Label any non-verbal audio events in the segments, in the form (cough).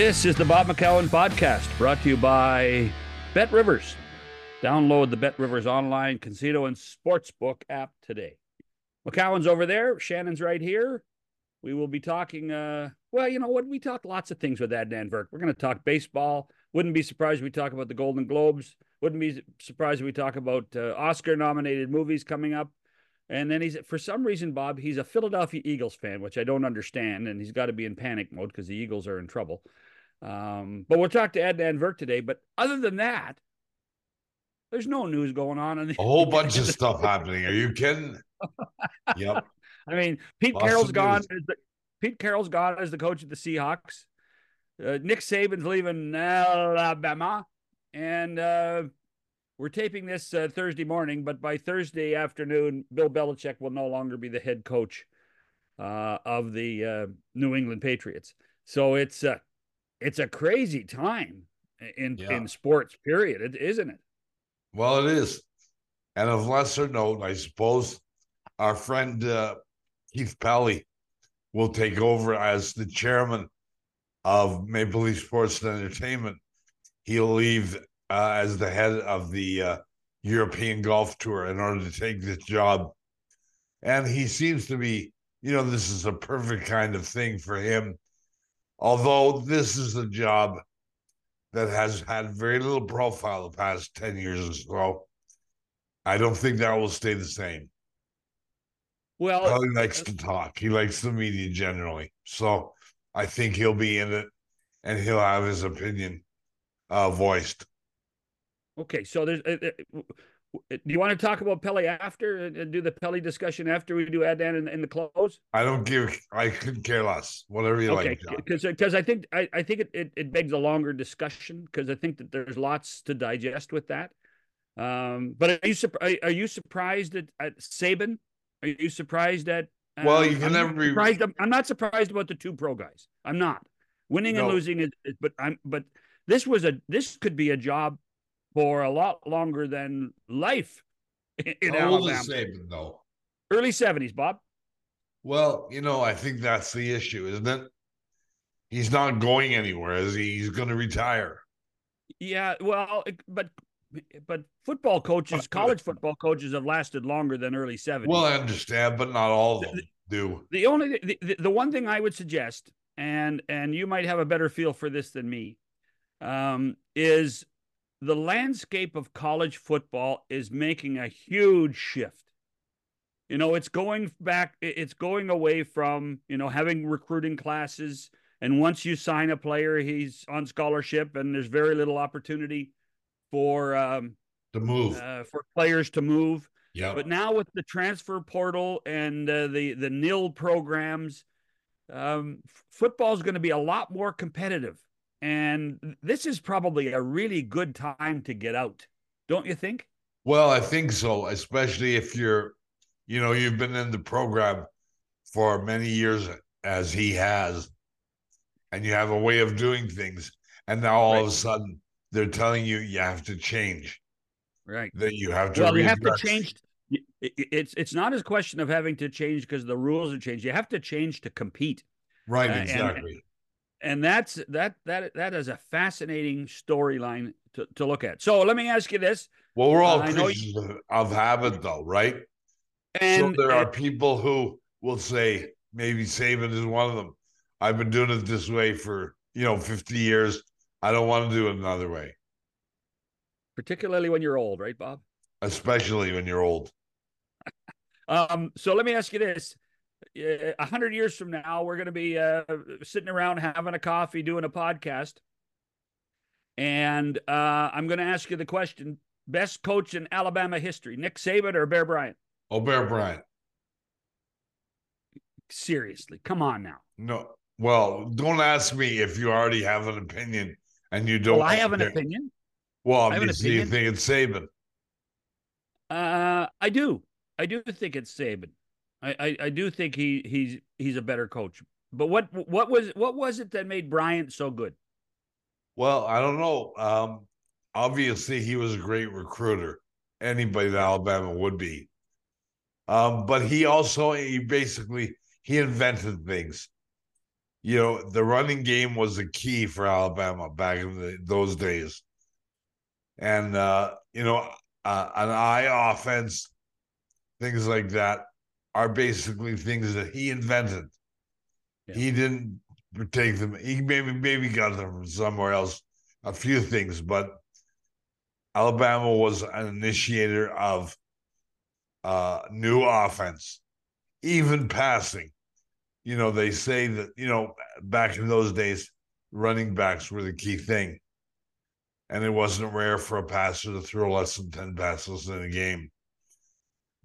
This is the Bob McCown Podcast, brought to you by Bet Rivers. Download the Bet Rivers online casino and sportsbook app today. McCown's over there. Shannon's right here. We will be talking. Uh, well, you know what? We talk lots of things with Adnan Virk. We're going to talk baseball. Wouldn't be surprised if we talk about the Golden Globes. Wouldn't be surprised if we talk about uh, Oscar-nominated movies coming up. And then he's for some reason, Bob, he's a Philadelphia Eagles fan, which I don't understand, and he's got to be in panic mode because the Eagles are in trouble. Um, but we'll talk to Ed Adnan Virk today. But other than that, there's no news going on. In the, A whole (laughs) bunch of stuff happening. Are you kidding? Yep. (laughs) I mean, Pete Lots Carroll's gone. As the, Pete Carroll's gone as the coach of the Seahawks. Uh, Nick Saban's leaving Alabama, and uh, we're taping this uh, Thursday morning. But by Thursday afternoon, Bill Belichick will no longer be the head coach uh, of the uh, New England Patriots. So it's uh, it's a crazy time in Yeah. in sports. Period, isn't it? Well, it is. And of lesser note, I suppose, our friend uh, Keith Pelley will take over as the chairman of Maple Leaf Sports and Entertainment. He'll leave uh, as the head of the uh, European Golf Tour in order to take this job. And he seems to be, you know, this is a perfect kind of thing for him. Although this is a job that has had very little profile the past 10 years or so. I don't think that will stay the same. Well, he likes to talk. He likes the media generally. So I think he'll be in it and he'll have his opinion uh, voiced. Okay, so there's. Uh, uh, do you want to talk about Pelley after and do the Pelley discussion after we do Adnan in, in the close? I don't give, I couldn't care less. Whatever you Okay, like. Because because I think I, I think it, it, it begs a longer discussion because I think that there's lots to digest with that. Um, but are you are, you surprised at, at Saban? Are you surprised at? Well, um, you can I'm never be- surprised. I'm, not surprised about the two pro guys. I'm not winning and losing is, is- but I'm but this was a this could be a job for a lot longer than life in, in How old is Alabama. Saban, though? Early seventies, Bob. Well, you know, I think that's the issue, isn't it? He's not going anywhere, is he? He's going to retire. Yeah, well, but but football coaches, college football coaches, have lasted longer than early seventies. Well, I understand, but not all of them do. the only the, the, the one thing I would suggest, and and you might have a better feel for this than me, um, is the landscape of college football is making a huge shift. You know, it's going back, it's going away from you know having recruiting classes, and once you sign a player, he's on scholarship, and there's very little opportunity for um, To move. uh, for players to move. yeah. But now with the transfer portal and uh, the the nil programs, um, football is going to be a lot more competitive, and this is probably a really good time to get out, don't you think? Well, I think so, especially if you're, you know, you've been in the program for many years as he has, and you have a way of doing things. And now all of a sudden they're telling you you have to change, Right. that you have to Well, you have to change. y- i- i- It's it's not a question of having to change because the rules have changed. You have to change to compete, Right, uh, and- exactly. And that's that that that is a fascinating storyline to, to look at. So let me ask you this: well, we're all know creatures of, of habit, though, right? and so there are people who will say, maybe Saban is one of them. I've been doing it this way for, you know, 50 years. I don't want to do it another way, particularly when you're old, right, Bob? especially when you're old. (laughs) Um, so let me ask you this: Uh, a hundred years from now, we're going to be uh, sitting around having a coffee, doing a podcast, and uh, I'm going to ask you the question: best coach in Alabama history, Nick Saban or Bear Bryant? Oh, Bear Bryant. Seriously, come on now. No, well, don't ask me if you already have an opinion and you don't. Well, I have an care. opinion. Well, I have an obviously, you think it's Saban. Uh, I do. I do think it's Saban. I, I, I do think he he's he's a better coach. But what what was what was it that made Bryant so good? Well, I don't know. Um, obviously, he was a great recruiter. Anybody at Alabama would be. Um, but he also he basically he invented things. you know, the running game was a key for Alabama back in the, those days. And, uh, you know, uh, an I offense, things like that are basically things that he invented. Yeah. He didn't take them. He maybe maybe got them from somewhere else. A few things, but Alabama was an initiator of uh, new offense, even passing. You know, they say that you know back in those days, running backs were the key thing, and it wasn't rare for a passer to throw less than ten passes in a game.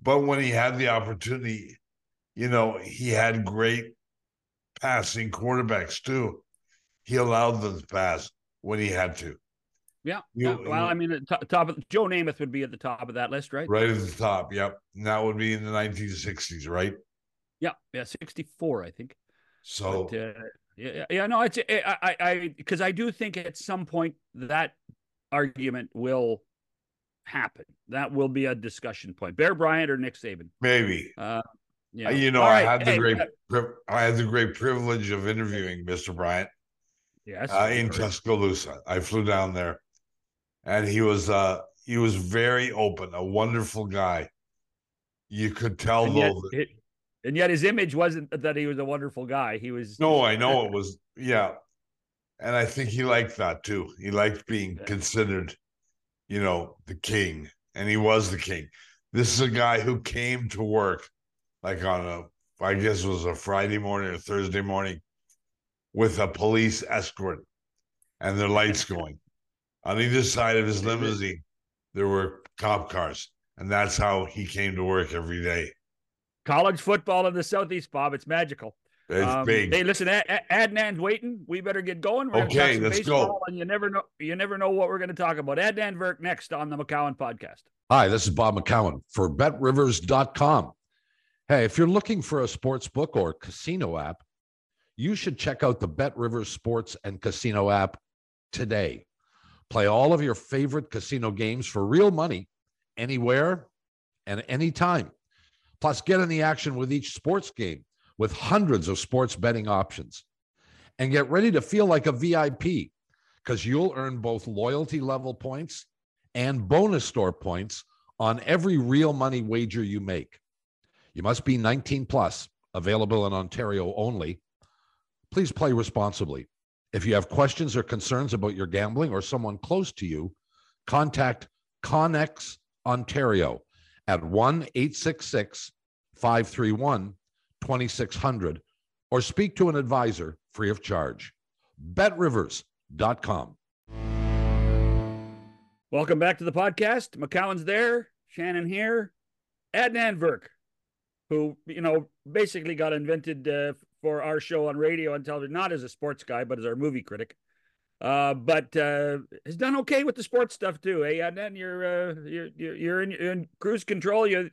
But when he had the opportunity, you know, he had great passing quarterbacks too. He allowed them to pass when he had to. Yeah. You, yeah. Well, I mean, the top, top of Joe Namath would be at the top of that list, right? Right at the top. Yep. And that would be in the 1960s, right? Yeah. Yeah. 64, I think. So, but, uh, yeah, yeah, no, it's, I, I, because I, I do think at some point that argument will happen. That will be a discussion point. Bear Bryant or Nick Saban? Maybe. Uh, yeah. You know, I had the hey, great uh, I had the great privilege of interviewing Mr. Bryant. Yes. Uh, in Tuscaloosa. I flew down there and he was uh he was very open, a wonderful guy. You could tell and though yet, that, it, and yet his image wasn't that he was a wonderful guy. He was No, I know it was yeah. And I think he liked that too. He liked being considered, you know, the king. And he was the king. This is a guy who came to work like on a I guess it was a Friday morning or Thursday morning with a police escort and their lights (laughs) going. On either side of his limousine, there were cop cars. And that's how he came to work every day. College football in the Southeast, Bob. It's magical. It's um, big. Hey, listen, Ad- Adnan's waiting. We better get going. We're okay, let's go. And you never know, you never know what we're going to talk about. Adnan Virk next on the McCown podcast. Hi, this is Bob McCown for BetRivers.com. Hey, if you're looking for a sports book or casino app, you should check out the Bet Rivers Sports and Casino app today. Play all of your favorite casino games for real money anywhere and anytime. Plus, get in the action with each sports game with hundreds of sports betting options. And get ready to feel like a VIP because you'll earn both loyalty level points and bonus store points on every real money wager you make. You must be 19 plus, available in Ontario only. Please play responsibly. If you have questions or concerns about your gambling or someone close to you, contact Connex Ontario at 1 866 531 2600 or speak to an advisor free of charge. BetRivers.com. Welcome back to the podcast. McCown's there, Shannon here, Adnan Virk who you know basically got invented uh, for our show on radio and television, not as a sports guy, but as our movie critic. Uh, but uh, has done okay with the sports stuff too. Hey, and then you're uh, you're you're in, in cruise control. You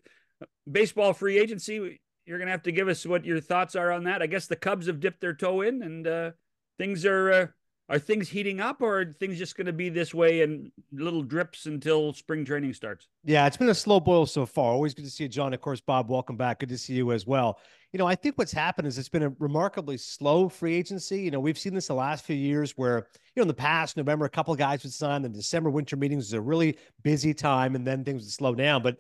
baseball free agency. You're gonna have to give us what your thoughts are on that. I guess the Cubs have dipped their toe in, and uh, things are uh, are things heating up or are things just going to be this way and little drips until spring training starts? Yeah, it's been a slow boil so far. Always good to see you, John. Of course, Bob, welcome back. Good to see you as well. You know, I think what's happened is it's been a remarkably slow free agency. You know, we've seen this the last few years where, you know, in the past, November, a couple of guys would sign, the December winter meetings is a really busy time, and then things would slow down. But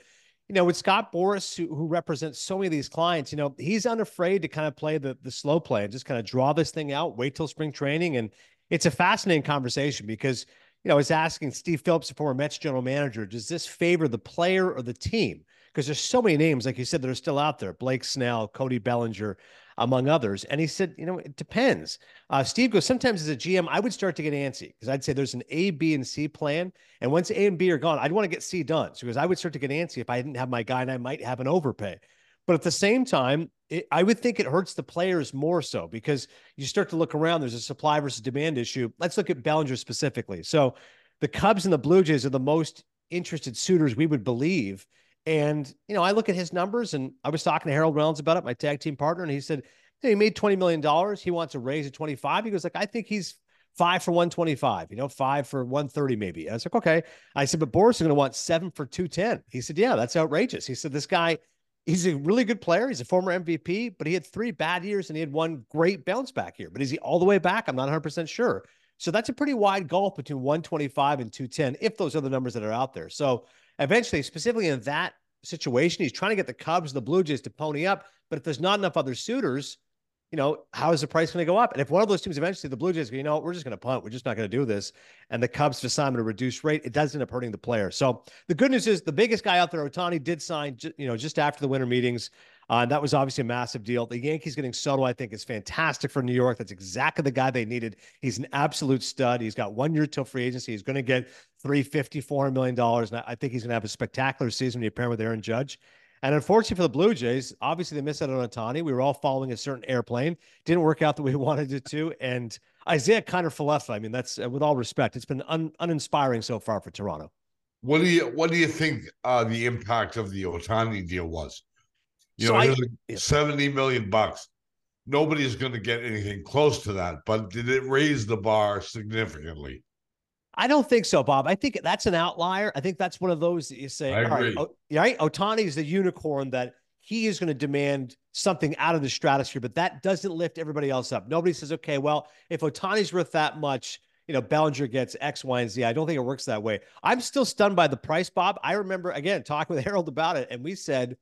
you know, with Scott Boras, who, who represents so many of these clients, you know, he's unafraid to kind of play the the slow play and just kind of draw this thing out, wait till spring training, and it's a fascinating conversation because you know, I was asking Steve Phillips, the former Mets general manager, does this favor the player or the team? Because there's so many names, like you said, that are still out there: Blake Snell, Cody Bellinger, among others. And he said, you know, it depends. Uh, Steve goes, sometimes as a GM, I would start to get antsy because I'd say there's an A, B, and C plan. And once A and B are gone, I'd want to get C done. So because I would start to get antsy if I didn't have my guy and I might have an overpay. But at the same time, it, I would think it hurts the players more so because you start to look around. There's a supply versus demand issue. Let's look at Bellinger specifically. So the Cubs and the Blue Jays are the most interested suitors we would believe. And, you know, I look at his numbers and I was talking to Harold Reynolds about it, my tag team partner, and he said, hey, he made $20 million. He wants to raise at 25. He goes, like, I think he's five for 125, you know, five for 130 maybe. I was like, okay. I said, but Boras is going to want seven for 210. He said, yeah, that's outrageous. He said, this guy he's a really good player. He's a former MVP, but he had three bad years and he had one great bounce back here. But is he all the way back? I'm not 100% sure. So that's a pretty wide gulf between 125 and 210, if those are the numbers that are out there. So eventually, specifically in that situation, he's trying to get the Cubs, the Blue Jays to pony up. But if there's not enough other suitors, you know, how is the price going to go up? And if one of those teams eventually, the Blue Jays you know, we're just going to punt, we're just not going to do this, and the Cubs decide at a reduced rate, it does end up hurting the player. So the good news is the biggest guy out there, Ohtani, did sign, you know, just after the winter meetings. Uh, that was obviously a massive deal. The Yankees getting Soto, I think, is fantastic for New York. That's exactly the guy they needed. He's an absolute stud. He's got one year till free agency. He's going to get 350, 400 million dollars. And I think he's going to have a spectacular season when you pair him with Aaron Judge. And unfortunately for the Blue Jays, obviously they missed out on Ohtani. We were all following a certain airplane. Didn't work out the way we (laughs) wanted it to. And Isiah Kiner-Falefa, I mean, that's uh, with all respect, it's been un- uninspiring so far for Toronto. What do you what do you think uh, the impact of the Ohtani deal was? You so know, I, yeah. 70 million bucks. Nobody's going to get anything close to that, but did it raise the bar significantly? I don't think so, Bob. I think that's an outlier. I think that's one of those that you say, I all right, oh, right, Ohtani is the unicorn that he is going to demand something out of the stratosphere, but that doesn't lift everybody else up. Nobody says, okay, well, if Ohtani's worth that much, you know, Bellinger gets X, Y, and Z. I don't think it works that way. I'm still stunned by the price, Bob. I remember again talking with Harold about it, and we said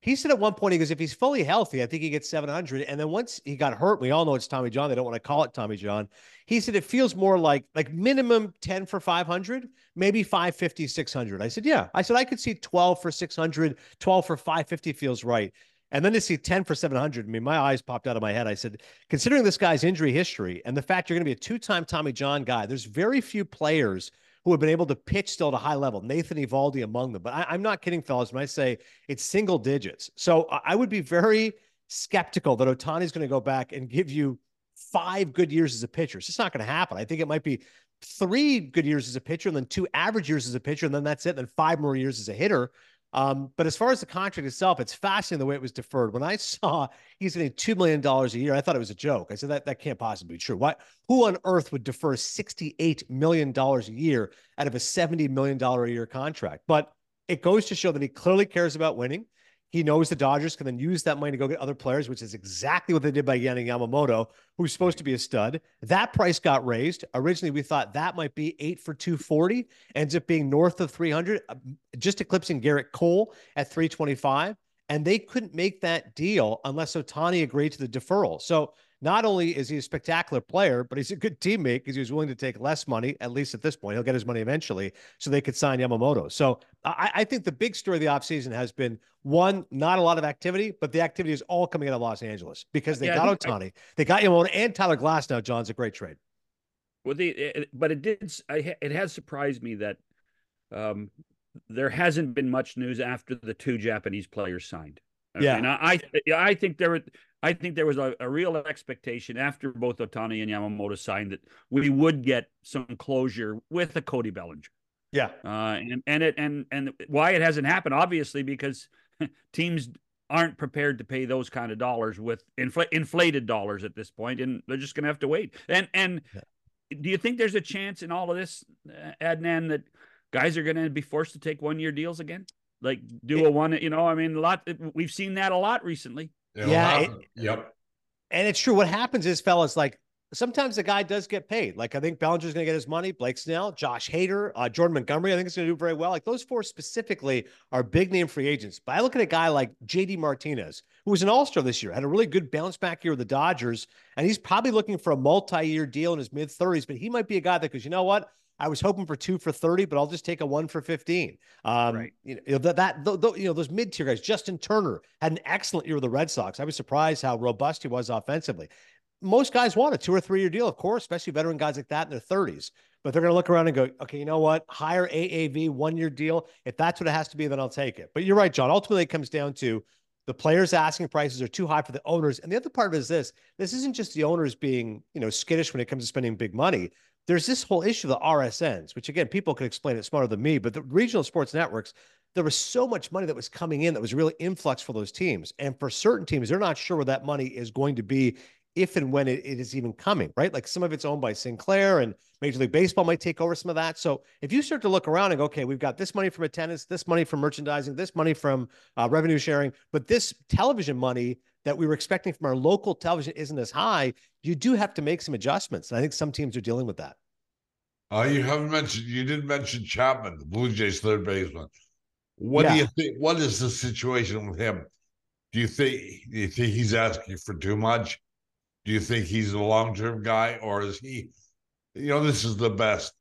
he said at one point, he goes, if he's fully healthy, I think he gets 700. And then once he got hurt, we all know it's Tommy John. They don't want to call it Tommy John. He said it feels more like like minimum 10 for 500, maybe 550, 600. I said, yeah. I said, I could see 12 for 600, 12 for 550 feels right. And then to see 10 for 700, I mean, my eyes popped out of my head. I said, considering this guy's injury history and the fact you're going to be a two time Tommy John guy, there's very few players – who have been able to pitch still at a high level. Nathan Eovaldi among them. But I, am not kidding, fellas, when I say it's single digits. So I would be very skeptical that Ohtani is going to go back and give you five good years as a pitcher. It's just not going to happen. I think it might be three good years as a pitcher and then two average years as a pitcher, and then that's it. And then five more years as a hitter. Um, but as far as the contract itself, it's fascinating the way it was deferred. When I saw he's getting two million dollars a year, I thought it was a joke. I said that that can't possibly be true. Why? Who on earth would defer sixty-eight million dollars a year out of a seventy million dollar a year contract? But it goes to show that he clearly cares about winning. He knows the Dodgers can then use that money to go get other players, which is exactly what they did by getting Yamamoto, who's supposed to be a stud. That price got raised. Originally, we thought that might be eight for 240, ends up being north of 300, uh, just eclipsing Gerrit Cole at 325. And they couldn't make that deal unless Ohtani agreed to the deferral. So not only is he a spectacular player, but he's a good teammate because he was willing to take less money, at least at this point. He'll get his money eventually, so they could sign Yamamoto. So I, I think the big story of the offseason has been one, not a lot of activity, but the activity is all coming out of Los Angeles because they yeah, got Ohtani, I, they got Yamamoto and Tyler Glasnow. John's a great trade. Well, the it, but it did. I, it has surprised me that um, there hasn't been much news after the two Japanese players signed. Yeah, and I, I, I think there I think there was a, a, real expectation after both Ohtani and Yamamoto signed that we would get some closure with a Cody Bellinger. Yeah, uh, and and it and and why it hasn't happened obviously because (laughs) teams aren't prepared to pay those kind of dollars with infl- inflated dollars at this point, and they're just going to have to wait. And and yeah. do you think there's a chance in all of this, uh, Adnan, that guys are going to be forced to take one year deals again? Like do a one, you know, I mean, a lot. We've seen that a lot recently. It'll yeah. It, yep. And it's true. What happens is, fellas, like sometimes the guy does get paid. Like I think Bellinger's going to get his money. Blake Snell, Josh Hader, uh, Jordan Montgomery, I think is going to do very well. Like those four specifically are big name free agents. But I look at a guy like JD Martinez, who was an All Star this year, had a really good bounce back year with the Dodgers, and he's probably looking for a multi year deal in his mid 30s. But he might be a guy that, because you know what? I was hoping for two for 30, but I'll just take a one for 15. Um, right. You know, that, that you know, those mid tier guys, Justin Turner had an excellent year with the Red Sox. I was surprised how robust he was offensively. Most guys want a two or three year deal, of course, especially veteran guys like that in their 30s. But they're going to look around and go, okay, you know what? Higher AAV, one year deal. If that's what it has to be, then I'll take it. But you're right, John. Ultimately, it comes down to the players asking prices are too high for the owners. And the other part of it is this this isn't just the owners being, you know, skittish when it comes to spending big money there's this whole issue of the RSNs, which again, people could explain it smarter than me, but the regional sports networks, there was so much money that was coming in that was really influx for those teams. And for certain teams, they're not sure where that money is going to be if and when it, it is even coming, right? Like some of it's owned by Sinclair and Major League Baseball might take over some of that. So if you start to look around and go, okay, we've got this money from attendance, this money from merchandising, this money from uh, revenue sharing, but this television money that we were expecting from our local television isn't as high, you do have to make some adjustments. And I think some teams are dealing with that. Uh, you haven't mentioned, you didn't mention Chapman, the Blue Jays third baseman. What Yeah. do you think? What is the situation with him? Do you think do you think he's asking for too much? Do you think he's a long term guy, or is he? You know, this is the best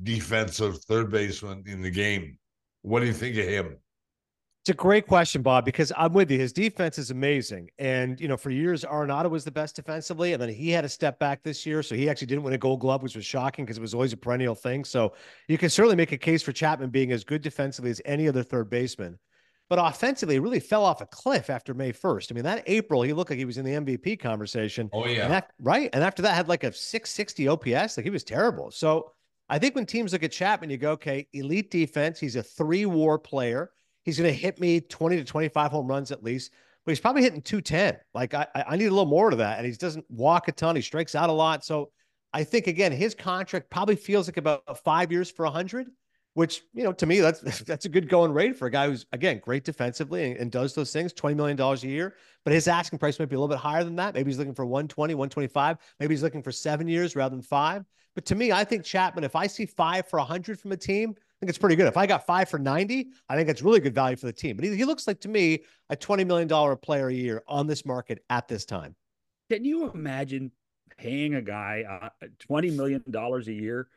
defensive third baseman in the game. What do you think of him? It's a great question, Bob, because I'm with you. His defense is amazing. And, you know, for years, Arenado was the best defensively. And then he had a step back this year. So he actually didn't win a gold glove, which was shocking because it was always a perennial thing. So you can certainly make a case for Chapman being as good defensively as any other third baseman. But offensively, really fell off a cliff after May 1st. I mean, that April, he looked like he was in the MVP conversation. Oh And that, right. And after that, had like a 660 OPS. Like he was terrible. So I think when teams look at Chapman, you go, okay, elite defense. He's a three war player. He's going to hit me 20 to 25 home runs at least, but he's probably hitting 210. Like I, I need a little more to that. And he doesn't walk a ton. He strikes out a lot. So I think, again, his contract probably feels like about five years for 100 which you know to me that's (laughs) that's a good going rate for a guy who's again great defensively and, and does those things 20 million dollars a year. But his asking price might be a little bit higher than that. Maybe he's looking for 120 125 maybe he's looking for seven years rather than five. But to me i think chapman if i see five for 100 from a team i think it's pretty good. If i got five for 90 i think that's really good value for the team. But he, he looks like to me a 20 million dollar player a year on this market at this time. Can you imagine paying a guy uh, twenty million dollars a year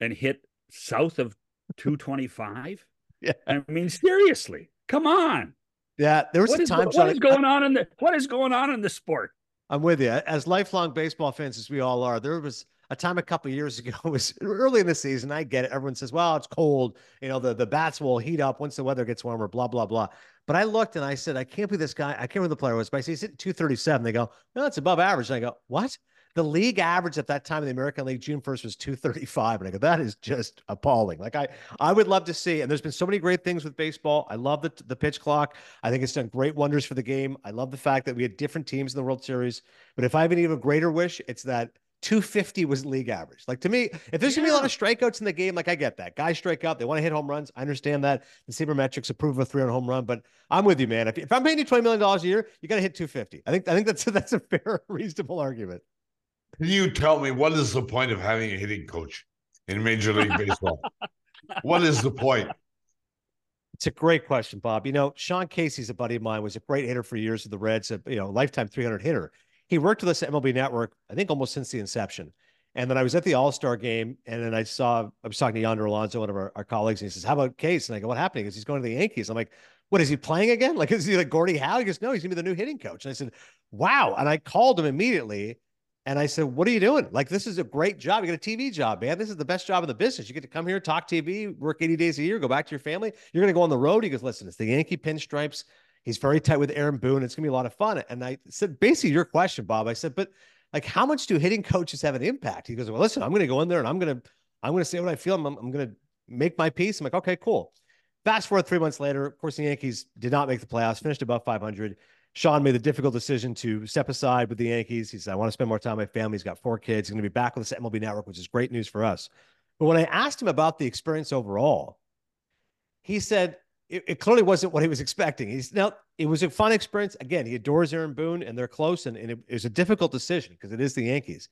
and hit south of two twenty five? (laughs) Yeah. I mean, seriously, come on. yeah there was What a is, time what John, is going on in the what is going on in the sport? I'm with you. As lifelong baseball fans, as we all are, there was a time a couple years ago, (laughs) it was early in the season. I get it. Everyone says, well, it's cold. You know, the, the bats will heat up once the weather gets warmer, blah, blah, blah. But I looked and I said, I can't believe this guy. I can't remember the player was, but I said, he's hitting 237. They go, no, it's above average. And I go, what? The league average at that time in the American League, June 1st, was 235. And I go, that is just appalling. Like I, I would love to see, and there's been so many great things with baseball. I love the, the pitch clock. I think it's done great wonders for the game. I love the fact that we had different teams in the World Series. But if I have an even greater wish, it's that 250 was league average. Like to me, if there's gonna be a lot of strikeouts in the game, like I get that. Guys strike out, they want to hit home runs. I understand that. The sabermetrics approve of a 300 home run, but I'm with you, man. If, if I'm paying you 20 million dollars a year, you got to hit 250. I think I think that's (laughs) that's a fair, reasonable argument. Can you tell me what is the point of having a hitting coach in Major League Baseball? (laughs) what is the point? It's a great question, Bob. You know, Sean Casey's a buddy of mine, was a great hitter for years with the Reds, a you know, lifetime 300 hitter. He worked with us at MLB Network, I think almost since the inception. And then I was at the All Star game, and then I saw I was talking to Yonder Alonso, one of our, our colleagues, and he says, "How about Case?" And I go, "What happened?" He goes, "He's going to the Yankees." I'm like, "What is he playing again? (laughs) Like is he like Gordie Howe?" He goes, "No, he's gonna be the new hitting coach." And I said, "Wow!" And I called him immediately, and I said, "What are you doing? Like this is a great job. You got a TV job, man. This is the best job in the business. You get to come here, talk TV, work 80 days a year, go back to your family. You're gonna go on the road." He goes, "Listen, it's the Yankee pinstripes." He's very tight with Aaron Boone. It's gonna be a lot of fun. And I said, basically, your question, Bob. I said, but like, how much do hitting coaches have an impact? He goes, well, listen, I'm gonna go in there and I'm gonna, I'm gonna say what I feel. I'm, I'm gonna make my piece. I'm like, okay, cool. Fast forward three months later, of course, the Yankees did not make the playoffs, finished above 500. Sean made the difficult decision to step aside with the Yankees. He said, I want to spend more time with my family. He's got four kids. He's going to be back with at MLB Network, which is great news for us. But when I asked him about the experience overall, he said it, it clearly wasn't what he was expecting. He's now it was a fun experience. Again, he adores Aaron Boone and they're close, and, and it, it was a difficult decision because it is the Yankees.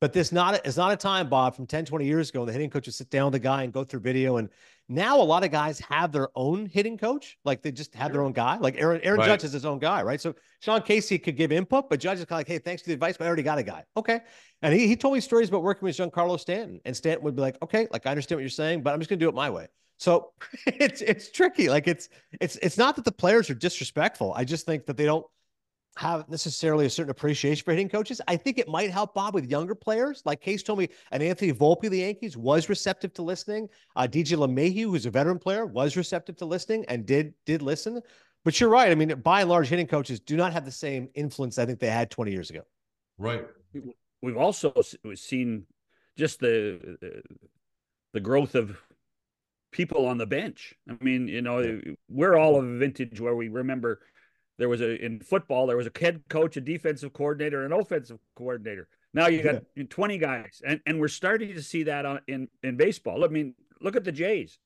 But this not it's not a time, Bob, from 10, 20 years ago, the hitting coach would sit down with the guy and go through video. And now a lot of guys have their own hitting coach. Like they just have their own guy. Like Aaron, Aaron Right. Judge is his own guy, right? So Sean Casey could give input, but Judge is kind of like, hey, thanks for the advice, but I already got a guy. Okay. And he, he told me stories about working with Giancarlo Stanton. And Stanton would be like, okay, like I understand what you're saying, but I'm just gonna do it my way. So (laughs) it's it's tricky. Like it's it's it's not that the players are disrespectful. I just think that they don't have necessarily a certain appreciation for hitting coaches. I think it might help Bob with younger players. Like Case told me, and Anthony Volpe the Yankees was receptive to listening. Uh, DJ LeMahieu, who's a veteran player, was receptive to listening and did did listen. But you're right. I mean, by and large, hitting coaches do not have the same influence I think they had 20 years ago. Right. We've also s- seen just the the growth of people on the bench. I mean, you know, we're all of a vintage where we remember there was a in football there was a head coach, a defensive coordinator, an offensive coordinator. Now you got yeah. 20 guys, and and we're starting to see that on, in in baseball. I mean, look at the Jays.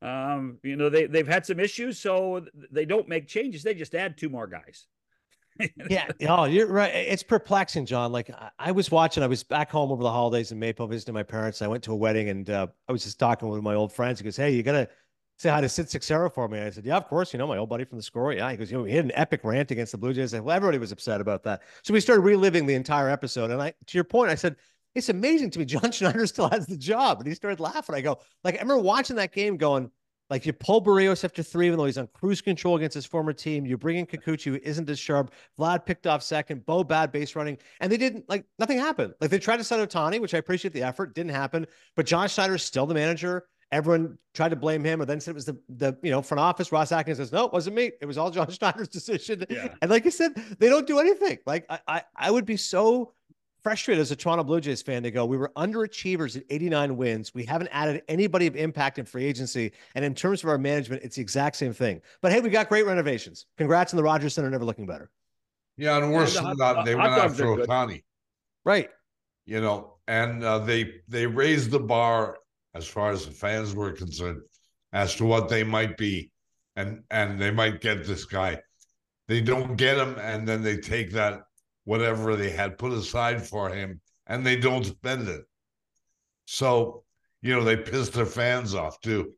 Um, you know they they've had some issues, so they don't make changes. They just add two more guys. (laughs) yeah. Oh, you're right. It's perplexing, John. Like I, I, was watching, I was back home over the holidays in Maple visiting my parents. I went to a wedding and uh, I was just talking with my old friends. He goes, Hey, you got to say hi to Sid Seixeiro for me. I said, Yeah, of course. You know, my old buddy from the score. Yeah. He goes, You know, he had an epic rant against the Blue Jays. Well, everybody was upset about that. So we started reliving the entire episode. And I, to your point, I said, It's amazing to me. John (laughs) Schneider still has the job. And he started laughing. I go, like, I remember watching that game going, like you pull Berrios after three, even though he's on cruise control against his former team. You bring in Kikuchi, who isn't as sharp. Vlad picked off second. Bo bad base running, and they didn't like nothing happened. Like they tried to set Ohtani, which I appreciate the effort, didn't happen. But John Schneider is still the manager. Everyone tried to blame him, or then said it was the the you know front office. Ross Atkins says no, it wasn't me. It was all John (laughs) Schneider's decision. Yeah. And like I said, they don't do anything. Like I I, I would be so frustrated as a Toronto Blue Jays fan to go, we were underachievers at 89 wins. We haven't added anybody of impact in free agency. And in terms of our management, it's the exact same thing. But hey, we got great renovations. Congrats on the Rogers Center, never looking better. Yeah, and worse than that, they went after Ohtani. Right. You know, and uh, they they raised the bar as far as the fans were concerned as to what they might be, and and they might get this guy. They don't get him, and then they take that whatever they had put aside for him and they don't spend it. So, you know, they piss their fans off too.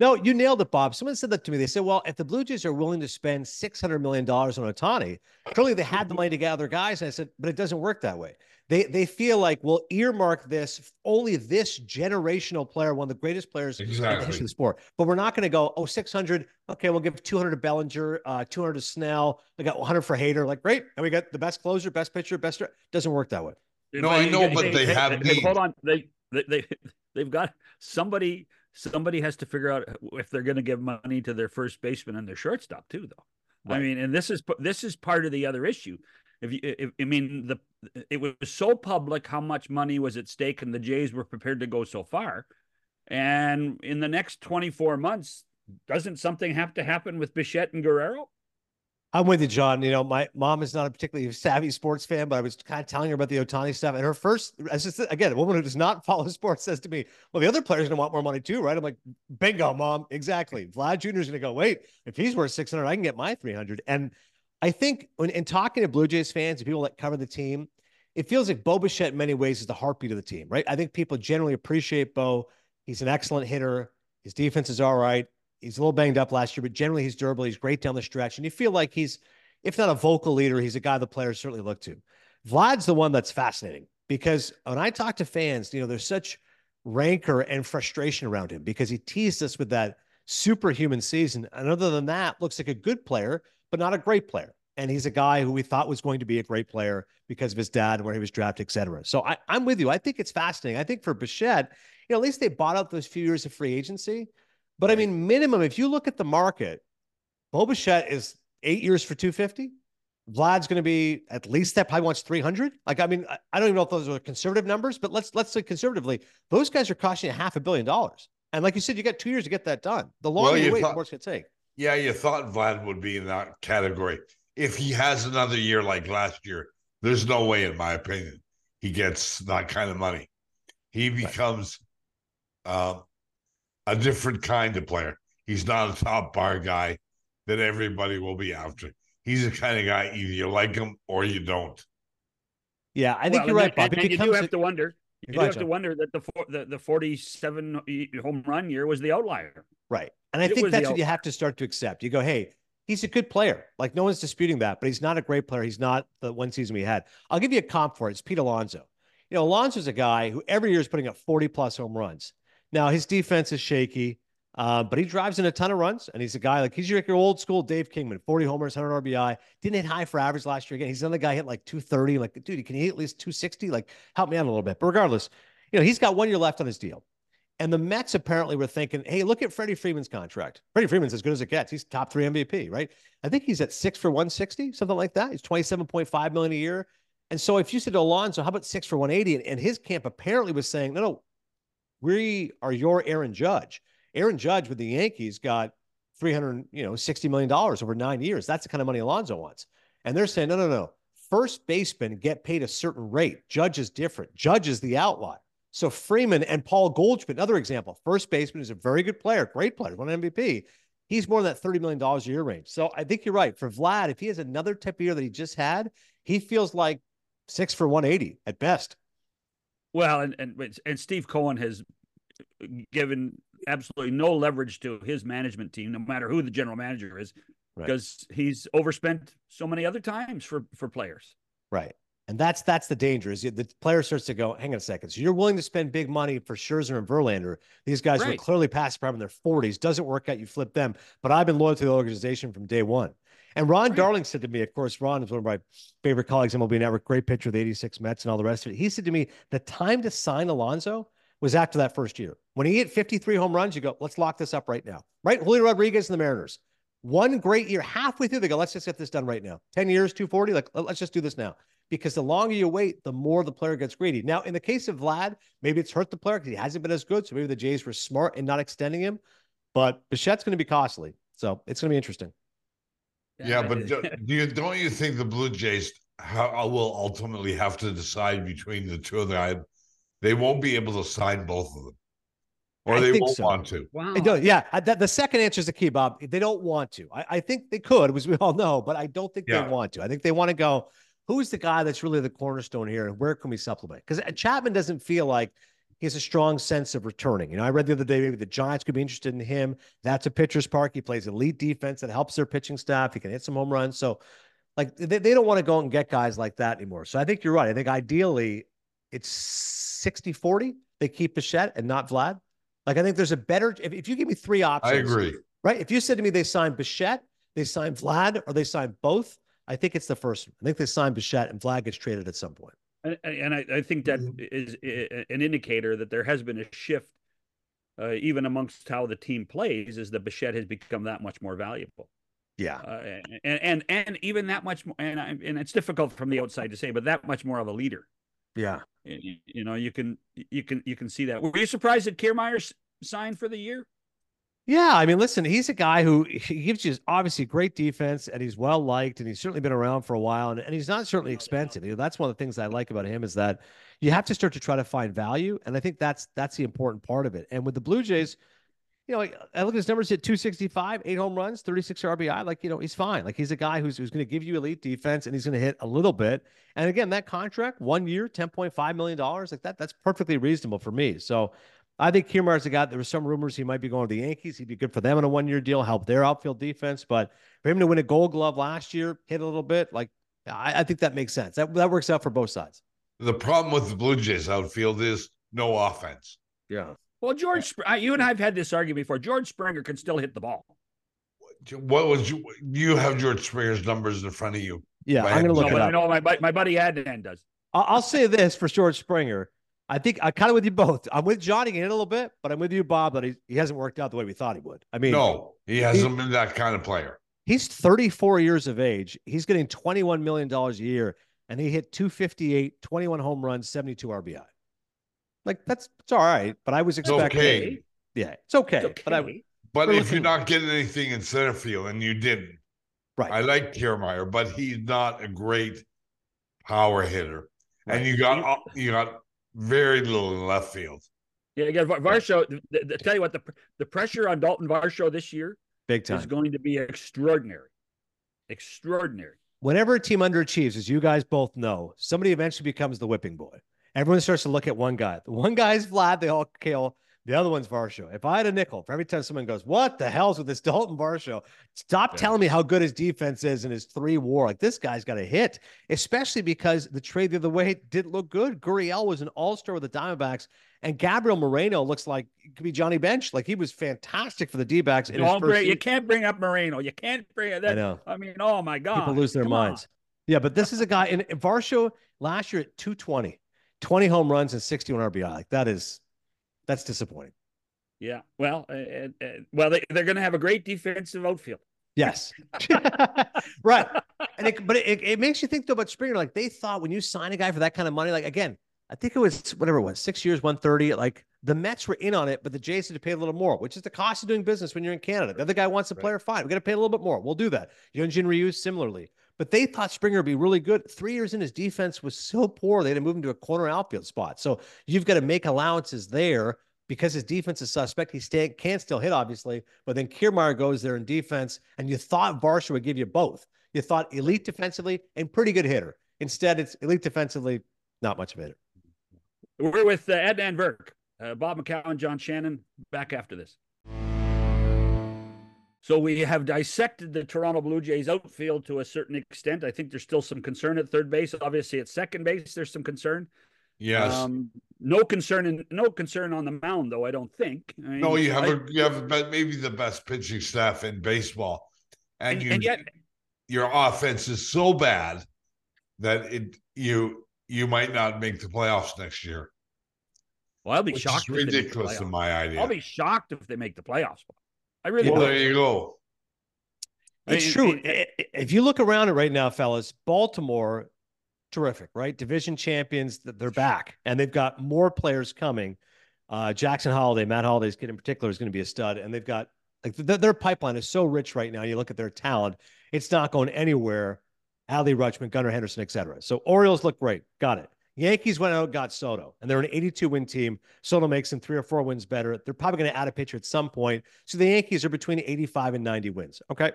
No, you nailed it, Bob. Someone said that to me. They said, well, if the Blue Jays are willing to spend $600 million on Ohtani, clearly they had the money to get other guys. And I said, but it doesn't work that way. They they feel like we'll earmark this only this generational player, one of the greatest players exactly. in the history of the sport. But we're not going to go, oh, 600. Okay, we'll give 200 to Bellinger, uh, 200 to Snell. We got 100 for Hader. Like, great. And we got the best closer, best pitcher, best. Doesn't work that way. No, I know, but they, they have. They, hold on. They, they, they, they've got somebody somebody has to figure out if they're going to give money to their first baseman and their shortstop too though right. i mean and this is this is part of the other issue if you, if, I mean, the it was so public how much money was at stake, and the Jays were prepared to go so far. And in the next 24 months, doesn't something have to happen with Bichette and Guerrero? I'm with you, John. You know, my mom is not a particularly savvy sports fan, but I was kind of telling her about the Ohtani stuff. And her first, just, again, a woman who does not (laughs) follow sports says to me, Well, the other player's going to want more money too, right? I'm like, Bingo, mom. Exactly. Vlad Jr. is going to go, Wait, if he's worth 600, I can get my 300. And I think when in talking to Blue Jays fans and people that cover the team, it feels like Bo Bichette in many ways is the heartbeat of the team, right? I think people generally appreciate Bo. He's an excellent hitter. His defense is all right. He's a little banged up last year, but generally he's durable. He's great down the stretch. And you feel like he's, if not a vocal leader, he's a guy the players certainly look to. Vlad's the one that's fascinating because when I talk to fans, you know, there's such rancor and frustration around him because he teased us with that superhuman season. And other than that, looks like a good player, but not a great player. And he's a guy who we thought was going to be a great player because of his dad and where he was drafted, et cetera. So I, I'm with you. I think it's fascinating. I think for Bichette, you know, at least they bought out those few years of free agency. But I mean, minimum, if you look at the market, Bo Bichette is eight years for 250. Vlad's going to be at least that probably wants 300. Like, I mean, I don't even know if those are conservative numbers, but let's let's say conservatively, those guys are costing you half a billion dollars. And like you said, you got two years to get that done. The longer well, you, you wait, the more it's going to take. Yeah, you thought Vlad would be in that category. If he has another year like last year, there's no way, in my opinion, he gets that kind of money. He becomes uh, a different kind of player. He's not a top bar guy that everybody will be after. He's the kind of guy either you like him or you don't. Yeah, I think well, you're right, Bob. And, and you do have a, to wonder. You do have to wonder that the the, the 47 home run year was the outlier. Right. And I it think that's what you have to start to accept. You go, hey, he's a good player. Like no one's disputing that, but he's not a great player. He's not the one season we had. I'll give you a comp for it. It's Pete Alonso. You know, Alonso's a guy who every year is putting up 40 plus home runs. Now his defense is shaky, uh, but he drives in a ton of runs, and he's a guy like he's your, your old school Dave Kingman, 40 homers, 100 RBI. Didn't hit high for average last year again. He's another guy hit like 230. Like, dude, can he hit at least 260? Like, help me out a little bit. But regardless, you know, he's got one year left on his deal. And the Mets apparently were thinking, hey, look at Freddie Freeman's contract. Freddie Freeman's as good as it gets. He's top three MVP, right? I think he's at six for 160, something like that. He's 27.5 million a year. And so if you said to Alonso, how about six for 180? And, his camp apparently was saying, no, no, we are your Aaron Judge. Aaron Judge with the Yankees got 300, you know, 60 million dollars over nine years. That's the kind of money Alonso wants. And they're saying, no, no, no. First baseman get paid a certain rate. Judge is different. Judge is the outlier. So Freeman and Paul Goldschmidt, another example. First baseman is a very good player, great player, won MVP. He's more than that $30 million a year range. So I think you're right. For Vlad, if he has another type of year that he just had, he feels like six for 180 at best. Well, and and and Steve Cohen has given absolutely no leverage to his management team, no matter who the general manager is, right. because he's overspent so many other times for for players. Right. And that's that's the danger is the player starts to go, hang on a second. So you're willing to spend big money for Scherzer and Verlander. These guys right. are clearly past prime in their 40s. Doesn't work out, you flip them. But I've been loyal to the organization from day one. And Ron right. Darling said to me, of course, Ron is one of my favorite colleagues, in MLB Network, great pitcher of the 86 Mets and all the rest of it. He said to me, the time to sign Alonso was after that first year. When he hit 53 home runs, you go, let's lock this up right now. Right? Julio Rodriguez and the Mariners. One great year, halfway through, they go, let's just get this done right now. 10 years, 240, like, let's just do this now. Because the longer you wait, the more the player gets greedy. Now, in the case of Vlad, maybe it's hurt the player because he hasn't been as good. So maybe the Jays were smart in not extending him. But Bichette's going to be costly. So it's going to be interesting. Yeah, but do you don't you think the Blue Jays uh, will ultimately have to decide between the two of them? They won't be able to sign both of them, or I they won't so. want to. Wow. Yeah, that, the second answer is the key, Bob. They don't want to. I, I think they could, as we all know, but I don't think yeah. they want to. I think they want to go. Who's the guy that's really the cornerstone here, and where can we supplement? Because uh, Chapman doesn't feel like he has a strong sense of returning. You know, I read the other day maybe the Giants could be interested in him. That's a pitcher's park. He plays elite defense that helps their pitching staff. He can hit some home runs. So, like, they, they don't want to go and get guys like that anymore. So I think you're right. I think ideally it's 60 40. They keep Bichette and not Vlad. Like, I think there's a better, if, if you give me three options, I agree. Right. If you said to me they signed Bichette, they signed Vlad, or they signed both, I think it's the first. I think they signed Bichette and Vlad gets traded at some point. And, and I, I, think that mm-hmm. is an indicator that there has been a shift, uh, even amongst how the team plays, is that Bichette has become that much more valuable. Yeah, uh, and and and even that much more, and I, and it's difficult from the outside to say, but that much more of a leader. Yeah, you, you know, you can you can you can see that. Were you surprised that Kiermaier signed for the year? Yeah, I mean, listen, he's a guy who he gives you obviously great defense, and he's well liked, and he's certainly been around for a while, and, and he's not certainly expensive. You know, that's one of the things I like about him is that you have to start to try to find value, and I think that's that's the important part of it. And with the Blue Jays, you know, I look at his numbers: hit 265, eight home runs, 36 RBI. Like, you know, he's fine. Like, he's a guy who's who's going to give you elite defense, and he's going to hit a little bit. And again, that contract, one year, 10.5 million dollars, like that, that's perfectly reasonable for me. So I think Kiermaier's a guy. There were some rumors he might be going to the Yankees. He'd be good for them in a one year deal, help their outfield defense. But for him to win a Gold Glove last year, hit a little bit, like I, I think that makes sense. That that works out for both sides. The problem with the Blue Jays outfield is no offense. Yeah. Well, George, you and I have had this argument before. George Springer can still hit the ball. What was you? You have George Springer's numbers in front of you. Yeah, I'm going to look no, it up. No, my my buddy Adnan does. I'll say this for George Springer. I think I kind of with you both. I'm with Johnny in a little bit, but I'm with you, Bob, that he, he hasn't worked out the way we thought he would. I mean, no, he hasn't he, been that kind of player. He's 34 years of age. He's getting 21 million dollars a year, and he hit 258, 21 home runs, 72 RBI. Like that's it's all right, but I was expecting. Okay. Yeah, it's okay. It's okay. But I. But if you're not getting anything in center field, and you didn't, right? I like Kiermaier, but he's not a great power hitter. Right. And you got uh, you got very little in left field. Yeah, again, Varsho. The, the, tell you what, the the pressure on Dalton Varsho this year, big time, is going to be extraordinary, extraordinary. Whenever a team underachieves, as you guys both know, somebody eventually becomes the whipping boy. Everyone starts to look at one guy. The one guy's Vlad. They all kill. The other one's Varsho. If I had a nickel for every time someone goes, "What the hell's with this Dalton Varsho?" Stop yeah. telling me how good his defense is and his three WAR. Like this guy's got a hit, especially because the trade the other way didn't look good. Gurriel was an All Star with the Diamondbacks, and Gabriel Moreno looks like it could be Johnny Bench. Like he was fantastic for the D backs. you can't bring up Moreno. You can't bring that. I know. I mean, oh my god, people lose their Come minds. On. Yeah, but this is a guy in Varsho last year at 220, 20 home runs and 61 RBI. Like that is that's disappointing. Yeah. Well, uh, uh, uh well, they, they're going to have a great defensive outfield. Yes. (laughs) right. And it, but it, it makes you think though about Springer. Like they thought when you sign a guy for that kind of money, like again, I think it was whatever it was, six years, 130. Like The Mets were in on it, but the Jays had to pay a little more, which is the cost of doing business when you're in Canada. The other guy wants a player, fine. We got to pay a little bit more. We'll do that. Hyunjin Ryu, similarly. But they thought Springer would be really good. Three years in, his defense was so poor, they had to move him to a corner outfield spot. So you've got to make allowances there because his defense is suspect. He stay, can still hit, obviously, but then Kiermaier goes there in defense, and you thought Varsho would give you both. You thought elite defensively and pretty good hitter. Instead, it's elite defensively, not much of a hitter. We're with uh, Adnan Virk, uh, Bob McCown, John Shannon. Back after this. So we have dissected the Toronto Blue Jays outfield to a certain extent. I think there's still some concern at third base. Obviously, at second base, there's some concern. Yes. Um, no concern in no concern on the mound, though. I don't think. I mean, no, you have I, a you have a, maybe the best pitching staff in baseball, and, and, you and yet your offense is so bad that it you you might not make the playoffs next year. Well, I'll be which shocked. Is if they make the ridiculous in my idea. I'll be shocked if they make the playoffs. I really well, will. there you go. I It's mean, true. it- I- If you look around it right now, fellas, Baltimore, terrific, right? Division champions, they're back, and they've got more players coming. Uh, Jackson Holliday, Matt Holliday's kid in particular, is going to be a stud, and they've got like th- their pipeline is so rich right now. You look at their talent; it's not going anywhere. Adley Rutschman, Gunnar Henderson, etc. So Orioles look great, got it. Yankees went out, got Soto, and they're an 82 win team. Soto makes them three or four wins better. They're probably going to add a pitcher at some point. So the Yankees are between 85 and 90 wins. Okay.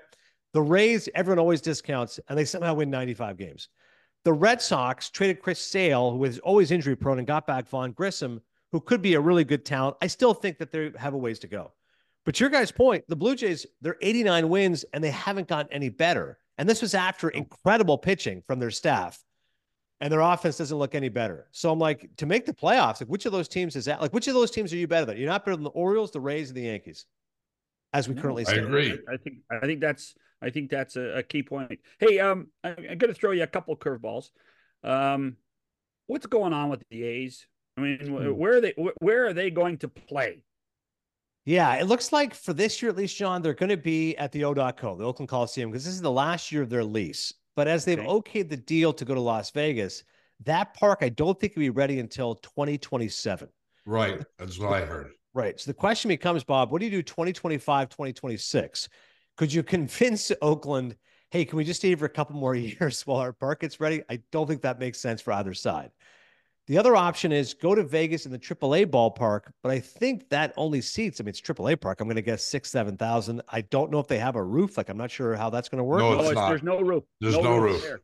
The Rays, everyone always discounts, and they somehow win 95 games. The Red Sox traded Chris Sale, who was always injury prone, and got back Vaughn Grissom, who could be a really good talent. I still think that they have a ways to go. But to your guys' point, the Blue Jays, they're 89 wins and they haven't gotten any better. And this was after oh. incredible pitching from their staff. And their offense doesn't look any better. So I'm like, to make the playoffs, like which of those teams is that? Like, which of those teams are you better than? You're not better than the Orioles, the Rays, and the Yankees, as we No, currently I stand. agree. I think I think that's I think that's a, a key point. Hey, um, I, I'm going to throw you a couple curveballs. Um, what's going on with the A's? I mean, Hmm. where are they? Where are they going to play? Yeah, it looks like for this year at least, John, they're going to be at the O.co, the Oakland Coliseum, because this is the last year of their lease. But as they've Okay. okayed the deal to go to Las Vegas, that park I don't think will be ready until 2027. Right. That's what I heard. Right. So the question becomes, Bob, what do you do 2025, 2026? Could you convince (laughs) Oakland, hey, can we just stay here for a couple more (laughs) years while our park gets ready? I don't think that makes sense for either side. The other option is go to Vegas in the AAA ballpark, but I think that only seats. I mean, it's AAA park. I'm going to guess six, seven thousand. I don't know if they have a roof. Like, I'm not sure how that's going to work. No, Oh, it's it's- not. there's no roof. There's no roof. there.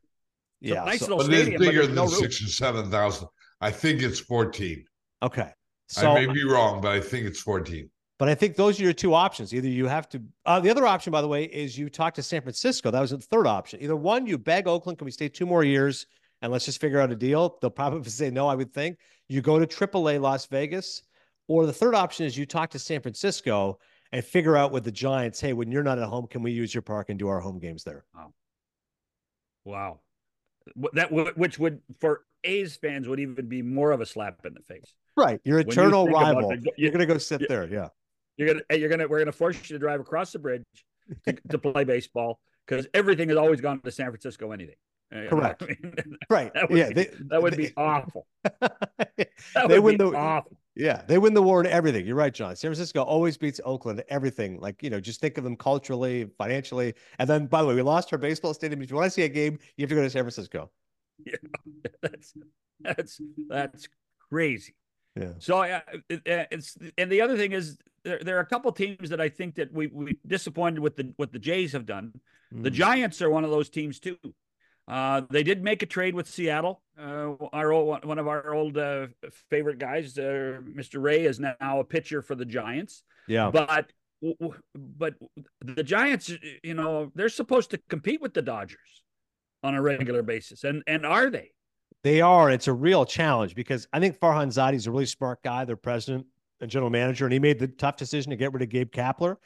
It's a yeah. nice so- little But it is stadium, but bigger there's than no six or seven thousand. I think it's fourteen. okay. So I may be wrong, but I think it's fourteen. But I think those are your two options. Either you have to. Uh, the other option, by the way, is you talk to San Francisco. That was the third option. Either one, you beg Oakland, can we stay two more years and let's just figure out a deal? They'll probably (laughs) say no. I would think you go to AAA Las Vegas, or the third option is you talk to San Francisco and figure out with the Giants. Hey, when you're not at home, can we use your park and do our home games there? Wow, Wh- that which would for A's fans would even be more of a slap in the face. Right, your When you eternal rival. it, you- you're gonna go sit you- there. Yeah. You're gonna you're gonna we're gonna force you to drive across the bridge to, (laughs) to play baseball because everything has always gone to San Francisco. Anything. Correct. I mean, (laughs) Right. That would yeah. be, they, that would they- be awful. (laughs) they That would win be the awful. Yeah, they win the war in everything. You're right, John. San Francisco always beats Oakland everything. Like, you know, just think of them culturally, financially. And then, by the way, we lost our baseball stadium. If you want to see a game, you have to go to San Francisco. (laughs) Yeah, that's that's that's crazy. Yeah. So uh, it's and the other thing is there, there are a couple teams that I think that we we disappointed with the what the Jays have done. The Mm. Giants are one of those teams too. Uh, they did make a trade with Seattle. Uh, our old, one of our old uh, favorite guys, uh, Mr. Ray, is now a pitcher for the Giants. Yeah. But but the Giants, you know, they're supposed to compete with the Dodgers on a regular basis, and and are they? They are. It's a real challenge because I think Farhan Zaidi is a really smart guy, their president and general manager. And he made the tough decision to get rid of Gabe Kapler,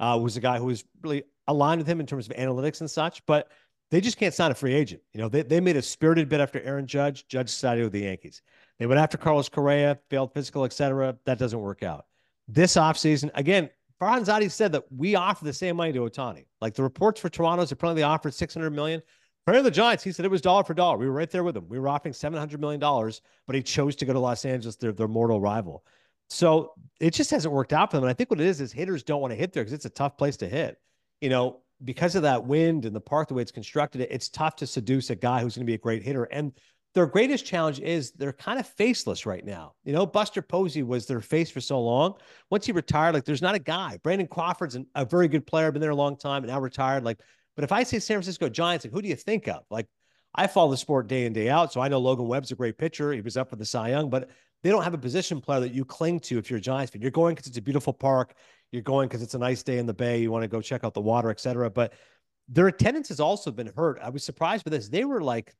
uh, who's a guy who was really aligned with him in terms of analytics and such. But they just can't sign a free agent. You know, they, they made a spirited bid after Aaron Judge. Judge sided with the Yankees. They went after Carlos Correa, failed physical, et cetera. That doesn't work out. This offseason, again, Farhan Zaidi said that we offer the same money to Ohtani. Like the reports for Toronto's apparently offered 600 million. For the Giants, he said it was dollar for dollar. We were right there with him. We were offering $700 million, but he chose to go to Los Angeles, their, their mortal rival. So it just hasn't worked out for them. And I think what it is is hitters don't want to hit there because it's a tough place to hit. You know, because of that wind and the park, the way it's constructed, it's tough to seduce a guy who's going to be a great hitter. And their greatest challenge is they're kind of faceless right now. You know, Buster Posey was their face for so long. Once he retired, like there's not a guy. Brandon Crawford's an, a very good player, been there a long time and now retired. Like, but if I say San Francisco Giants, like who do you think of? Like, I follow the sport day in day out, so I know Logan Webb's a great pitcher. He was up for the Cy Young, but they don't have a position player that you cling to if you're a Giants fan. You're going because it's a beautiful park. You're going because it's a nice day in the bay. You want to go check out the water, et cetera. But their attendance has also been hurt. I was surprised by this. They were like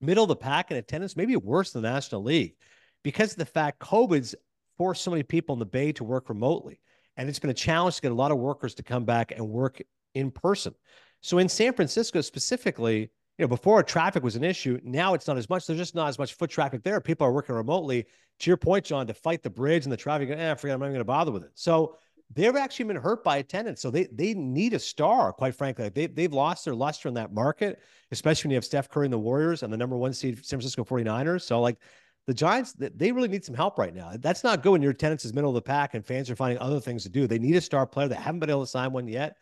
middle of the pack in attendance, maybe worse than the National League because of the fact COVID's forced so many people in the Bay to work remotely. And it's been a challenge to get a lot of workers to come back and work in person. So in San Francisco specifically, you know, before traffic was an issue, now it's not as much. There's just not as much foot traffic there. People are working remotely. To your point, John, to fight the bridge and the traffic, eh, forget, I'm not even going to bother with it. So they've actually been hurt by attendance. So they they need a star, quite frankly. They, they've lost their luster in that market, especially when you have Steph Curry and the Warriors and the number one seed San Francisco 49ers. So like the Giants, they really need some help right now. That's not good when your attendance is middle of the pack and fans are finding other things to do. They need a star player. They haven't been able to sign one yet.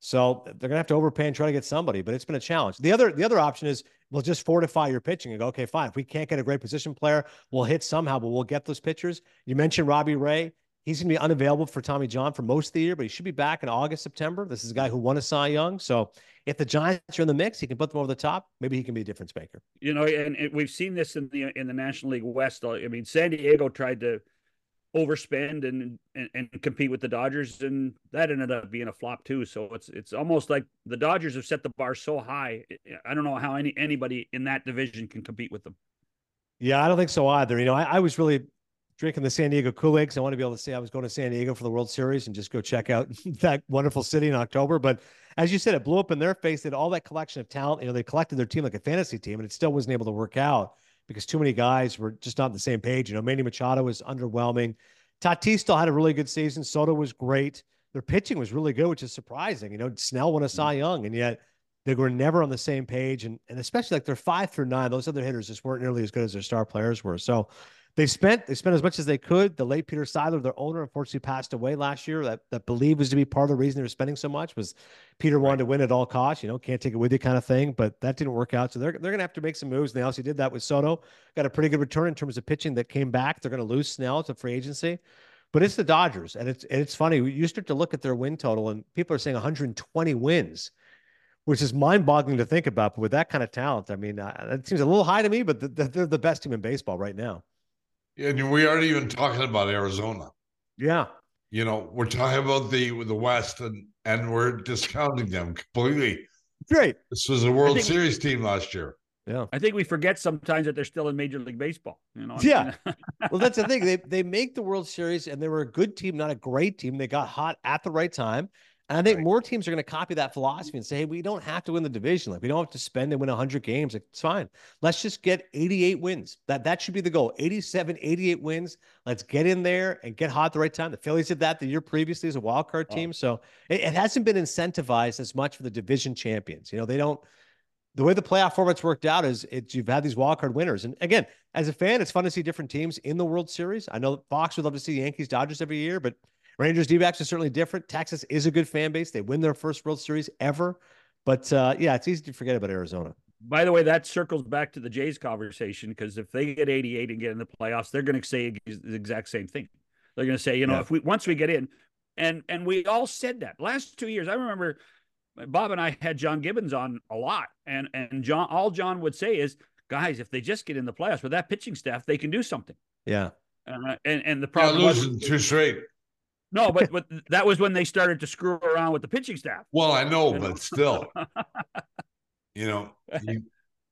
So they're gonna have to overpay and try to get somebody, but it's been a challenge. The other the other option is we'll just fortify your pitching and go, okay, fine. If we can't get a great position player, we'll hit somehow, but we'll get those pitchers. You mentioned Robbie Ray. He's going to be unavailable for Tommy John for most of the year, but he should be back in August, September. This is a guy who won a Cy Young. So if the Giants are in the mix, he can put them over the top. Maybe he can be a difference maker. You know, and, and we've seen this in the in the National League West. I mean, San Diego tried to overspend and, and, and compete with the Dodgers, and that ended up being a flop too. So it's it's almost like the Dodgers have set the bar so high. I don't know how any anybody in that division can compete with them. Yeah, I don't think so either. You know, I, I was really drinking the San Diego Kool Aid I want to be able to say I was going to San Diego for the World Series and just go check out (laughs) that wonderful city in October. But as you said, it blew up in their face. That all that collection of talent. You know, they collected their team like a fantasy team, and it still wasn't able to work out because too many guys were just not on the same page. You know, Manny Machado was underwhelming. Tatis still had a really good season. Soto was great. Their pitching was really good, which is surprising. You know, Snell won a Cy mm. Young, and yet they were never on the same page. And and especially like they're five through nine, those other hitters just weren't nearly as good as their star players were. So they spent they spent as much as they could. The late Peter Seidler, their owner, unfortunately passed away last year. That that believed was to be part of the reason they were spending so much was Peter wanted to win at all costs. You know, can't take it with you kind of thing. But that didn't work out. So they're they're gonna have to make some moves. And they also did that with Soto. Got a pretty good return in terms of pitching that came back. They're gonna lose Snell to free agency. But it's the Dodgers, and it's and it's funny. You start to look at their win total, and people are saying 120 wins, which is mind-boggling to think about. But with that kind of talent, I mean, uh, that seems a little high to me. But the, they're the best team in baseball right now. And we aren't even talking about Arizona. Yeah. You know, we're talking about the the West and and we're discounting them completely. Great. This was a World think, Series team last year. Yeah. I think we forget sometimes that they're still in Major League Baseball. You know. Yeah. (laughs) well, that's the thing. They they make the World Series and they were a good team, not a great team. They got hot at the right time. And I think right. more teams are going to copy that philosophy and say, hey, we don't have to win the division. Like we don't have to spend and win 100 games. Like, it's fine. Let's just get 88 wins. That that should be the goal. 87, 88 wins. Let's get in there and get hot at the right time. The Phillies did that the year previously as a wild card oh. team. Oh. So it, it hasn't been incentivized as much for the division champions. You know, they don't the way the playoff format's worked out is it's you've had these wild card winners. And again, as a fan, it's fun to see different teams in the World Series. I know Fox would love to see the Yankees, Dodgers every year, but Rangers, D-backs are certainly different. Texas is a good fan base. They win their first World Series ever. But uh, yeah, it's easy to forget about Arizona. By the way, that circles back to the Jays conversation because if they get 88 and get in the playoffs, they're going to say the exact same thing. They're going to say, you know, yeah. if we once we get in, and and we all said that last two years. I remember Bob and I had John Gibbons on a lot, and and John, all John would say is, guys, if they just get in the playoffs with that pitching staff, they can do something. Yeah. Uh, and and the problem yeah, losing was, two straight. No, but but that was when they started to screw around with the pitching staff. Well, I know, but still, (laughs) you know, you,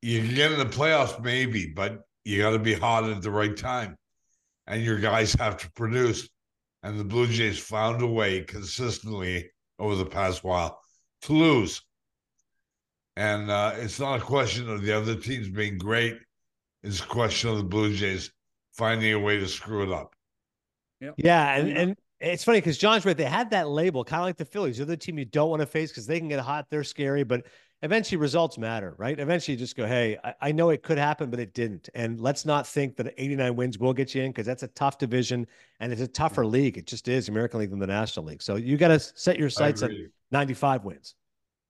you get in the playoffs maybe, but you got to be hot at the right time, and your guys have to produce. And the Blue Jays found a way consistently over the past while to lose. And uh, it's not a question of the other teams being great. It's a question of the Blue Jays finding a way to screw it up. Yep. Yeah, and, and it's funny because John's right. They had that label, kind of like the Phillies. They're the team you don't want to face because they can get hot. They're scary. But eventually results matter, right? Eventually you just go, hey, I, I, know it could happen, but it didn't. And let's not think that 89 wins will get you in because that's a tough division and it's a tougher league. It just is American League than the National League. So you got to set your sights at 95 wins.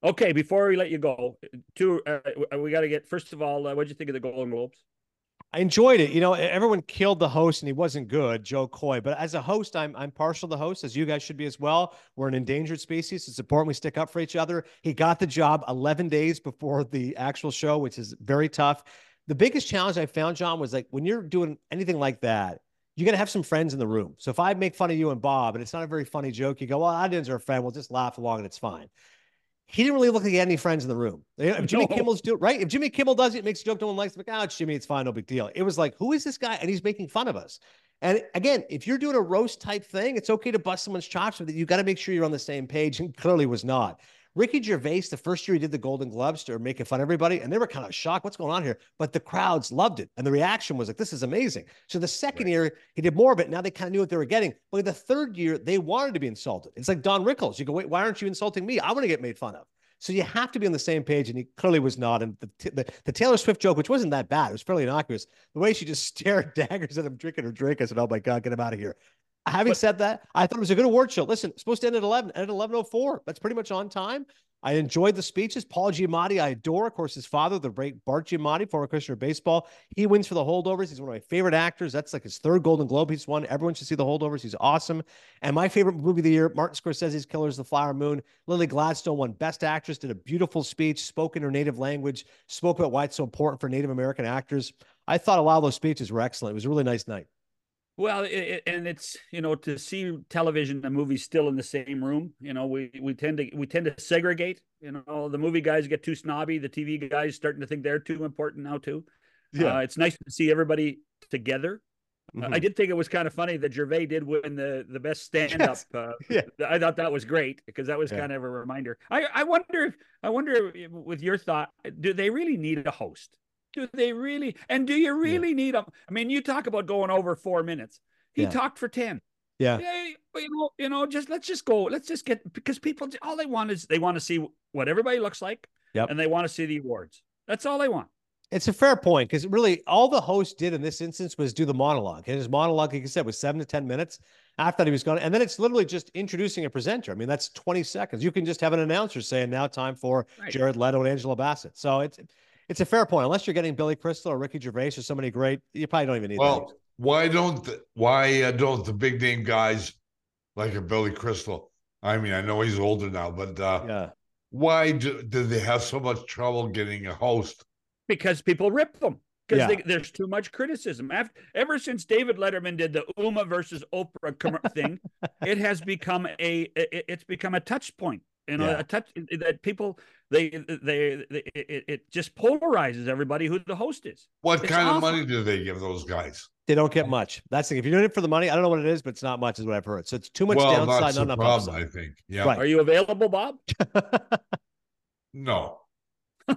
Okay, before we let you go, two, uh, we got to get first of all, uh, what did you think of the Golden Globes? I enjoyed it. You know, everyone killed the host and he wasn't good, Jo Koy. But as a host, I'm I'm partial to host, as you guys should be as well. We're an endangered species. It's important we stick up for each other. He got the job 11 days before the actual show, which is very tough. The biggest challenge I found, John, was like when you're doing anything like that, you're gonna have some friends in the room. So if I make fun of you and Bob, and it's not a very funny joke, you go, "Well, I didn't are a friend. We'll just laugh along and it's fine." He didn't really look like he had any friends in the room. If Jimmy no. Kimmel's do right, if Jimmy Kimmel does it, makes a joke no one likes. It, like, oh, it's Jimmy, it's fine, no big deal. It was like, who is this guy? And he's making fun of us. And again, if you're doing a roast type thing, it's okay to bust someone's chops but. You got to make sure you're on the same page. And clearly was not. Ricky Gervais, the first year he did the Golden Globes to making fun of everybody, and they were kind of shocked, what's going on here? But the crowds loved it. And the reaction was like, this is amazing. So the second right. year, he did more of it. Now they kind of knew what they were getting. But the third year, they wanted to be insulted. It's like Don Rickles. You go, wait, why aren't you insulting me? I want to get made fun of. So you have to be on the same page, and he clearly was not. And the, the, the Taylor Swift joke, which wasn't that bad, it was fairly innocuous. The way she just (laughs) stared daggers at him drinking her drink, I said, "Oh my god, get him out of here." Having but, said that, I thought it was a good award show. Listen, supposed to end at eleven, and at eleven oh four. That's pretty much on time. I enjoyed the speeches. Paul Giamatti, I adore. Of course, his father, the great Bart Giamatti, former commissioner of baseball. He wins for the holdovers. He's one of my favorite actors. That's like his third Golden Globe he's won. Everyone should see the holdovers. He's awesome. And my favorite movie of the year, Martin Scorsese's Killers of the Flower Moon. Lily Gladstone won Best Actress, did a beautiful speech, spoke in her native language, spoke about why it's so important for Native American actors. I thought a lot of those speeches were excellent. It was a really nice night. Well, it, and it's you know to see television and movies still in the same room. You know, we we tend to we tend to segregate. You know, the movie guys get too snobby. The TV guys starting to think they're too important now too. Yeah, uh, it's nice to see everybody together. Mm-hmm. Uh, I did think it was kind of funny that Gervais did win the the best stand up. Yes. Uh, (laughs) yeah. I thought that was great because that was yeah. kind of a reminder. I I wonder if I wonder with your thought, do they really need a host? Do they really? And do you really yeah. need them? I mean, you talk about going over four minutes. He yeah. talked for 10. Yeah. yeah. You know, you know, just let's just go. Let's just get because people all they want is they want to see what everybody looks like. Yep. And they want to see the awards. That's all they want. It's a fair point because really all the host did in this instance was do the monologue. And his monologue, like you said, was seven to 10 minutes after that he was gone. And then it's literally just introducing a presenter. I mean, that's 20 seconds. You can just have an announcer saying now time for right. Jared Leto and Angela Bassett. So it's it's a fair point. Unless you're getting Billy Crystal or Ricky Gervais or somebody great, you probably don't even need. Well, that. why don't the, why uh, don't the big name guys like a Billy Crystal? I mean, I know he's older now, but uh, yeah, why do, do they have so much trouble getting a host? Because people rip them. Because yeah. there's too much criticism. After, ever since David Letterman did the Uma versus Oprah thing, (laughs) it has become a it, it's become a touch point you know yeah. a touch that people they they, they it, it, just polarizes everybody who the host is. What it's kind awful. of money do they give those guys? They don't get much. That's the if you're doing it for the money i don't know what it is but it's not much is what i've heard. So it's too much well, downside not enough problem, upside. i think. Yeah. Right. are you available bob? (laughs) No. (laughs)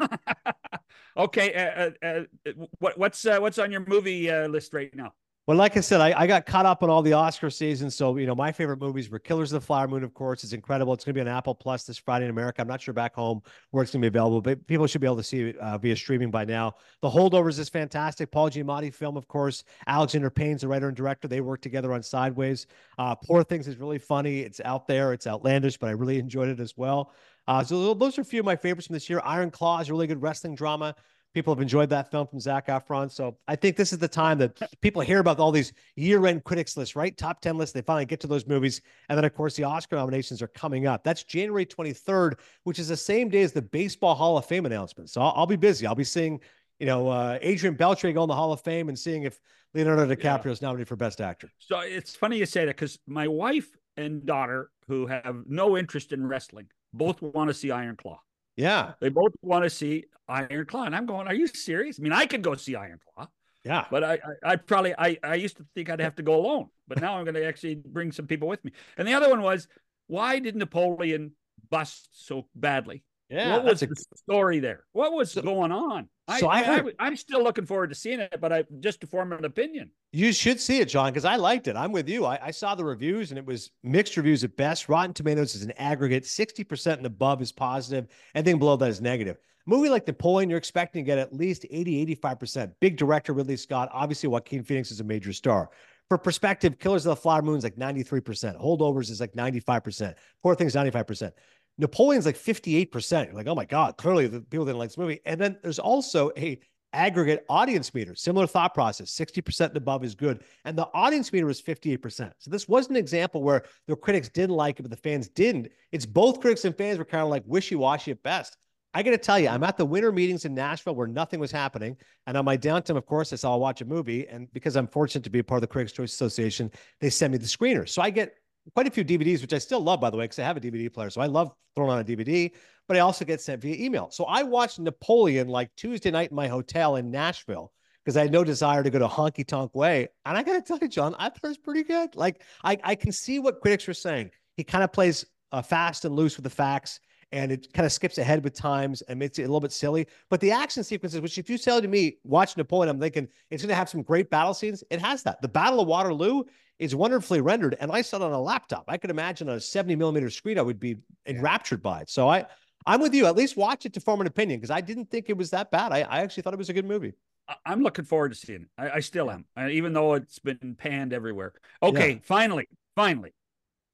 Okay uh, uh, uh, what, what's uh, what's on your movie uh, list right now well, like I said, I, I got caught up on all the Oscar season. So, you know, my favorite movies were Killers of the Flower Moon, of course. It's incredible. It's going to be on Apple Plus this Friday in America. I'm not sure back home where it's going to be available, but people should be able to see it uh, via streaming by now. The Holdovers is fantastic. Paul Giamatti film, of course. Alexander Payne's the writer and director. They work together on Sideways. Uh, Poor Things is really funny. It's out there. It's outlandish, but I really enjoyed it as well. Uh, so those are a few of my favorites from this year. Iron Claw is a really good wrestling drama. People have enjoyed that film from Zac Efron. So I think this is the time that people hear about all these year end critics lists, right? Top 10 lists. They finally get to those movies. And then, of course, the Oscar nominations are coming up. That's January 23rd, which is the same day as the Baseball Hall of Fame announcement. So I'll, I'll be busy. I'll be seeing, you know, uh, Adrian Beltre go in the Hall of Fame and seeing if Leonardo DiCaprio is nominated for Best Actor. So it's funny you say that because my wife and daughter, who have no interest in wrestling, both want to see Iron Claw. Yeah. They both want to see Iron Claw. And I'm going, are you serious? I mean, I could go see Iron Claw. Yeah. But I, I, I probably, I, I used to think I'd have to go alone, but now I'm going to actually bring some people with me. And the other one was, why did Napoleon bust so badly? Yeah, what was that's a- the story there? What was So- going on? so I I, heard- I, am still looking forward to seeing it, but I just to form an opinion. You should see it, John, because I liked it. I'm with you. I, I saw the reviews and it was mixed reviews at best. Rotten Tomatoes is an aggregate 60% and above is positive. Anything below that is negative. A movie like Napoleon, you're expecting to get at least 80, 85%. Big director Ridley Scott. Obviously, Joaquin Phoenix is a major star. For perspective, Killers of the Flower Moon is like 93%. Holdovers is like 95%. Poor Things, 95%. Napoleon's like 58%. You're like, oh my God, clearly the people didn't like this movie. And then there's also a aggregate audience meter, similar thought process, 60% and above is good. And the audience meter is 58%. So this wasn't an example where the critics didn't like it, but the fans didn't. It's both critics and fans were kind of like wishy-washy at best. I got to tell you, I'm at the winter meetings in Nashville where nothing was happening. And on my downtime, of course, I saw watch a movie. And because I'm fortunate to be a part of the Critics' Choice Association, they send me the screener. So I get quite a few DVDs, which I still love, by the way, because I have a DVD player. So I love throwing on a DVD, but I also get sent via email. So I watched Napoleon like Tuesday night in my hotel in Nashville because I had no desire to go to honky tonk way. And I got to (laughs) tell you, John, I thought it was pretty good. Like I, I can see what critics were saying. He kind of plays uh, fast and loose with the facts and it kind of skips ahead with times and makes it a little bit silly. But the action sequences, which if you tell to me, watch Napoleon, I'm thinking it's going to have some great battle scenes. It has that. The Battle of Waterloo is wonderfully rendered, and I saw it on a laptop. I could imagine on a 70 millimeter screen, I would be enraptured by it. So I, I'm with you. At least watch it to form an opinion because I didn't think it was that bad. I, I actually thought it was a good movie. I- I'm looking forward to seeing it. I, I still am, uh, even though it's been panned everywhere. Okay, finally, finally,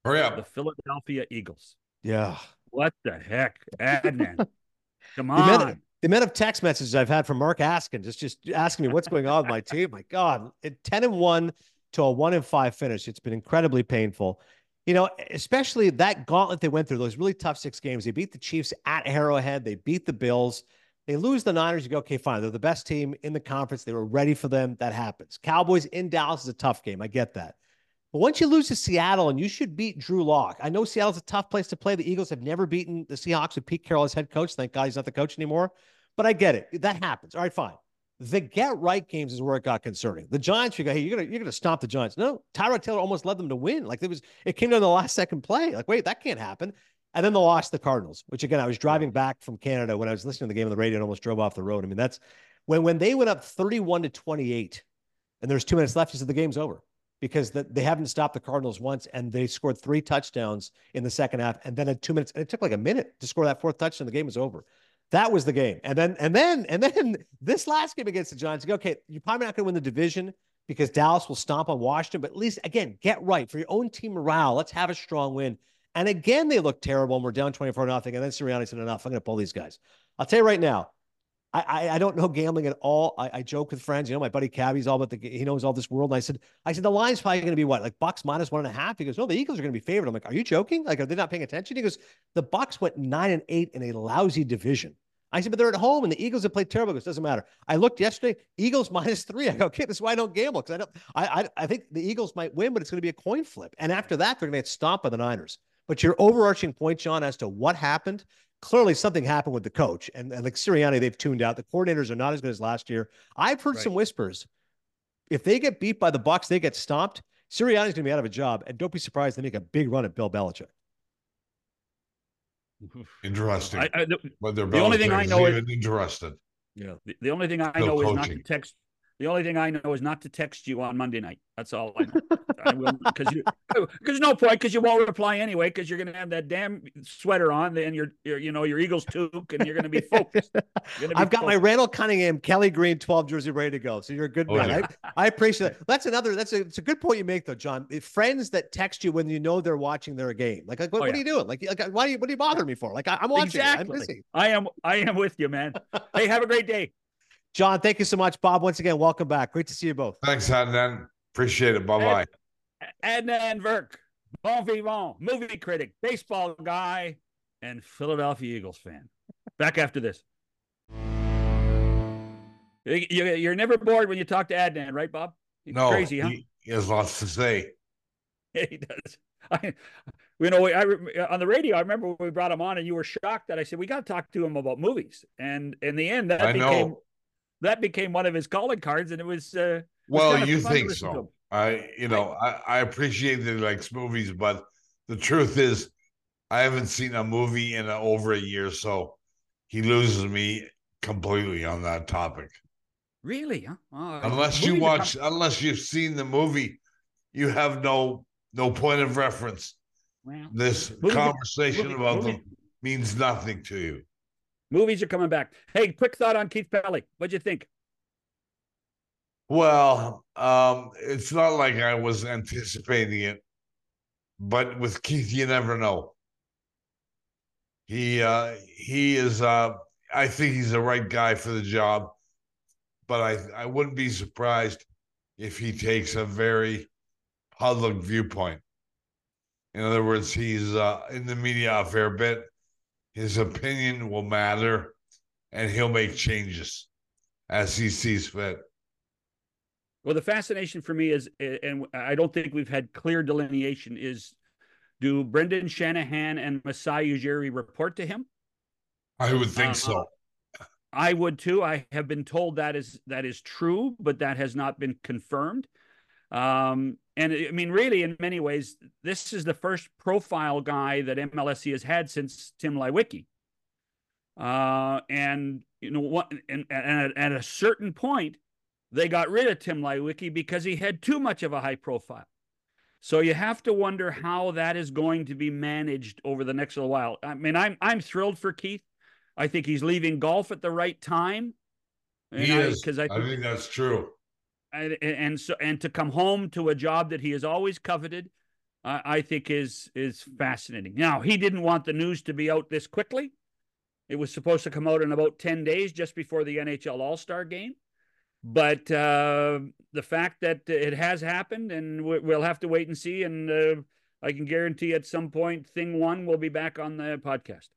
Hurry the. Philadelphia Eagles. Yeah. What the heck, Adnan? (laughs) Come The amount, of, on. the amount of text messages I've had from Mark Askin, just just asking me what's going on with my team. My God, it, ten and one to a one and five finish. It's been incredibly painful. You know, especially that gauntlet they went through, those really tough six games. They beat the Chiefs at Arrowhead. They beat the Bills. They lose the Niners. You go, okay, fine. They're the best team in the conference. They were ready for them. That happens. Cowboys in Dallas is a tough game. I get that. But once you lose to Seattle, and you should beat Drew Lock. I know Seattle's a tough place to play. The Eagles have never beaten the Seahawks with Pete Carroll as head coach. Thank God he's not the coach anymore. But I get it. That happens. All right, fine. The get right games is where it got concerning. The Giants, you go, hey, you're gonna you're gonna stop the Giants. No, Tyrod Taylor almost led them to win. Like it was, it came down to the last second play. Like, wait, that can't happen. And then they lost the Cardinals, which again, I was driving back from Canada when I was listening to the game on the radio and almost drove off the road. I mean, that's when when they went up 31 to 28, and there's two minutes left, he said the game's over because the, they haven't stopped the Cardinals once, and they scored three touchdowns in the second half, and then at two minutes, and it took like a minute to score that fourth touchdown. The game was over. That was the game, and then and then and then (laughs) this last game against the Giants. Okay, you're probably not going to win the division because Dallas will stomp on Washington, but at least again, get right for your own team morale. Let's have a strong win. And again, they look terrible, and we're down 24 nothing. And then Sirianni said, "Enough. I'm going to pull these guys." I'll tell you right now, I, I, don't know gambling at all. I, I joke with friends. You know, my buddy Cabby's all about the he knows all this world. And I said, I said the line's probably going to be what like Bucks minus one and a half. He goes, no, the Eagles are going to be favored. I'm like, are you joking? Like, are they not paying attention? He goes, the Bucks went nine and eight in a lousy division. I said, but they're at home and the Eagles have played terrible. It doesn't matter. I looked yesterday, Eagles (laughs) minus three. I go, okay, this is why I don't gamble because I don't. I, I I think the Eagles might win, but it's going to be a coin flip. And after that, they're going to get stomped by the Niners. But your overarching point, John, as to what happened, clearly something happened with the coach and, and like Sirianni, they've tuned out. The coordinators are not as good as last year. I've heard Right. some whispers. If they get beat by the Bucks, they get stomped. Sirianni's going to be out of a job, and don't be surprised they make a big run at Bill Belichick. Interesting. I, I, the, but their the only thing I know is- even interested. Yeah, the- the only thing I Still know is not coaching. to text. The only thing I know is not to text you on Monday night. That's all I know. (laughs) Because you because no point because you won't reply anyway because you're gonna have that damn sweater on and your, your you know your Eagles toque and you're gonna be focused. Be I've got my focused. Randall Cunningham, Kelly Green 12 jersey ready to go. So you're a good Oh, man. yeah. I, I appreciate that. That's another, that's a, it's a good point you make though, John. If friends that text you when you know they're watching their game. Like, like what, Oh, what are you doing? Like, like why do you, what are you bothering me for? Like, I, am watching. it. I'm Exactly. busy. I am I am with you, man. hey, have a great day. John, thank you so much. Bob, once again, welcome back. Great to see you both. Thanks, Adnan. Appreciate it. Bye bye. Adnan Virk, bon vivant, movie critic, baseball guy, and Philadelphia Eagles fan. Back after this. You- you- You're never bored when you talk to Adnan, right, Bob? He's No, crazy, huh? he, he has lots to say. (laughs) he does. I, you know, I re- on the radio. I remember when we brought him on, and you were shocked that I said we got to talk to him about movies. And in the end, that I became know. That became one of his calling cards, and it was. Uh, Well, of you think listen to him. so. I, you know, I, I appreciate that he likes movies, but the truth is, I haven't seen a movie in uh over a year. So he loses me completely on that topic. Really? Huh? Oh, unless you watch, unless you've seen the movie, you have no no point of reference. Well, this conversation movie, about movie. them means nothing to you. Movies are coming back. Hey, quick thought on Keith Pelley. What'd you think? Well, um, it's not like I was anticipating it, but with Keith, you never know. He uh, he is. Uh, I think he's the right guy for the job but I, I wouldn't be surprised if he takes a very public viewpoint. In other words, he's uh, in the media a fair bit. His opinion will matter, and he'll make changes as he sees fit. Well, the fascination for me is, and I don't think we've had clear delineation, is do Brendan Shanahan and Masai Ujiri report to him? I would think uh, so. I would too. I have been told that is that is true, but that has not been confirmed. Um, and I mean, really, in many ways, this is the first profile guy that MLSE has had since Tim Leiweke. Uh, and you know what? And, and at, at, a certain point, they got rid of Tim Leiweke because he had too much of a high profile. So you have to wonder how that is going to be managed over the next little while. I mean, I'm I'm thrilled for Keith. I think he's leaving golf at the right time. He I, is because I, I, think that's true. And, and, so and to come home to a job that he has always coveted, uh, I think is is fascinating. Now he didn't want the news to be out this quickly. It was supposed to come out in about ten days, just before the NHL All Star game. But uh, the fact that it has happened, and we'll have to wait and see. And uh, I can guarantee at some point, thing one will be back on the podcast.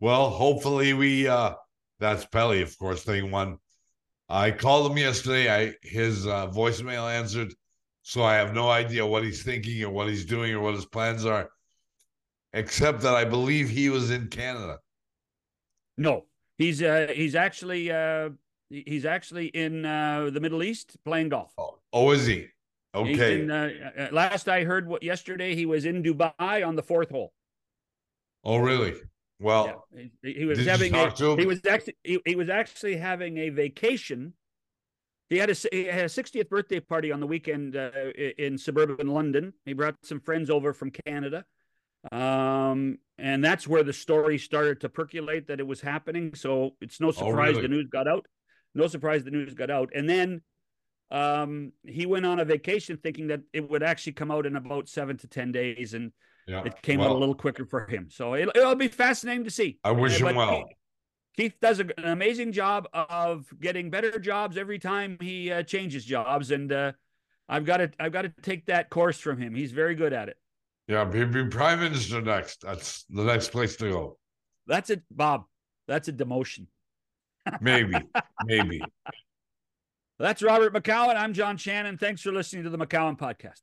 Well, hopefully we uh that's Pelley, of course, thing one. I called him yesterday. I his uh, voicemail answered, so I have no idea what he's thinking or what he's doing or what his plans are, except that I believe he was in Canada. No, he's uh he's actually uh he's actually in uh the Middle East playing golf. Oh, oh is he? Okay. In, uh, uh, last I heard, what yesterday he was in Dubai on the fourth hole. Oh, really? Well, yeah. he, he, was having a, he was actually he, he, was actually having a vacation. He had a he had a 60th birthday party on the weekend uh, in suburban London. He brought some friends over from Canada, um, and that's where the story started to percolate that it was happening. So it's no oh, surprise oh, really? the news got out. No surprise the news got out, and then um, he went on a vacation thinking that it would actually come out in about seven to ten days, and yeah. It came well, out a little quicker for him. So it, will be fascinating to see. I wish uh, him well. Keith, Keith does an amazing job of getting better jobs every time he uh, changes jobs, and uh, I've got to I've got to take that course from him. He's very good at it. Yeah, he'll be prime minister next. That's the next place to go. That's it, Bob. That's a demotion. maybe, (laughs) maybe. That's Robert McCown. I'm John Shannon. Thanks for listening to the McCown Podcast.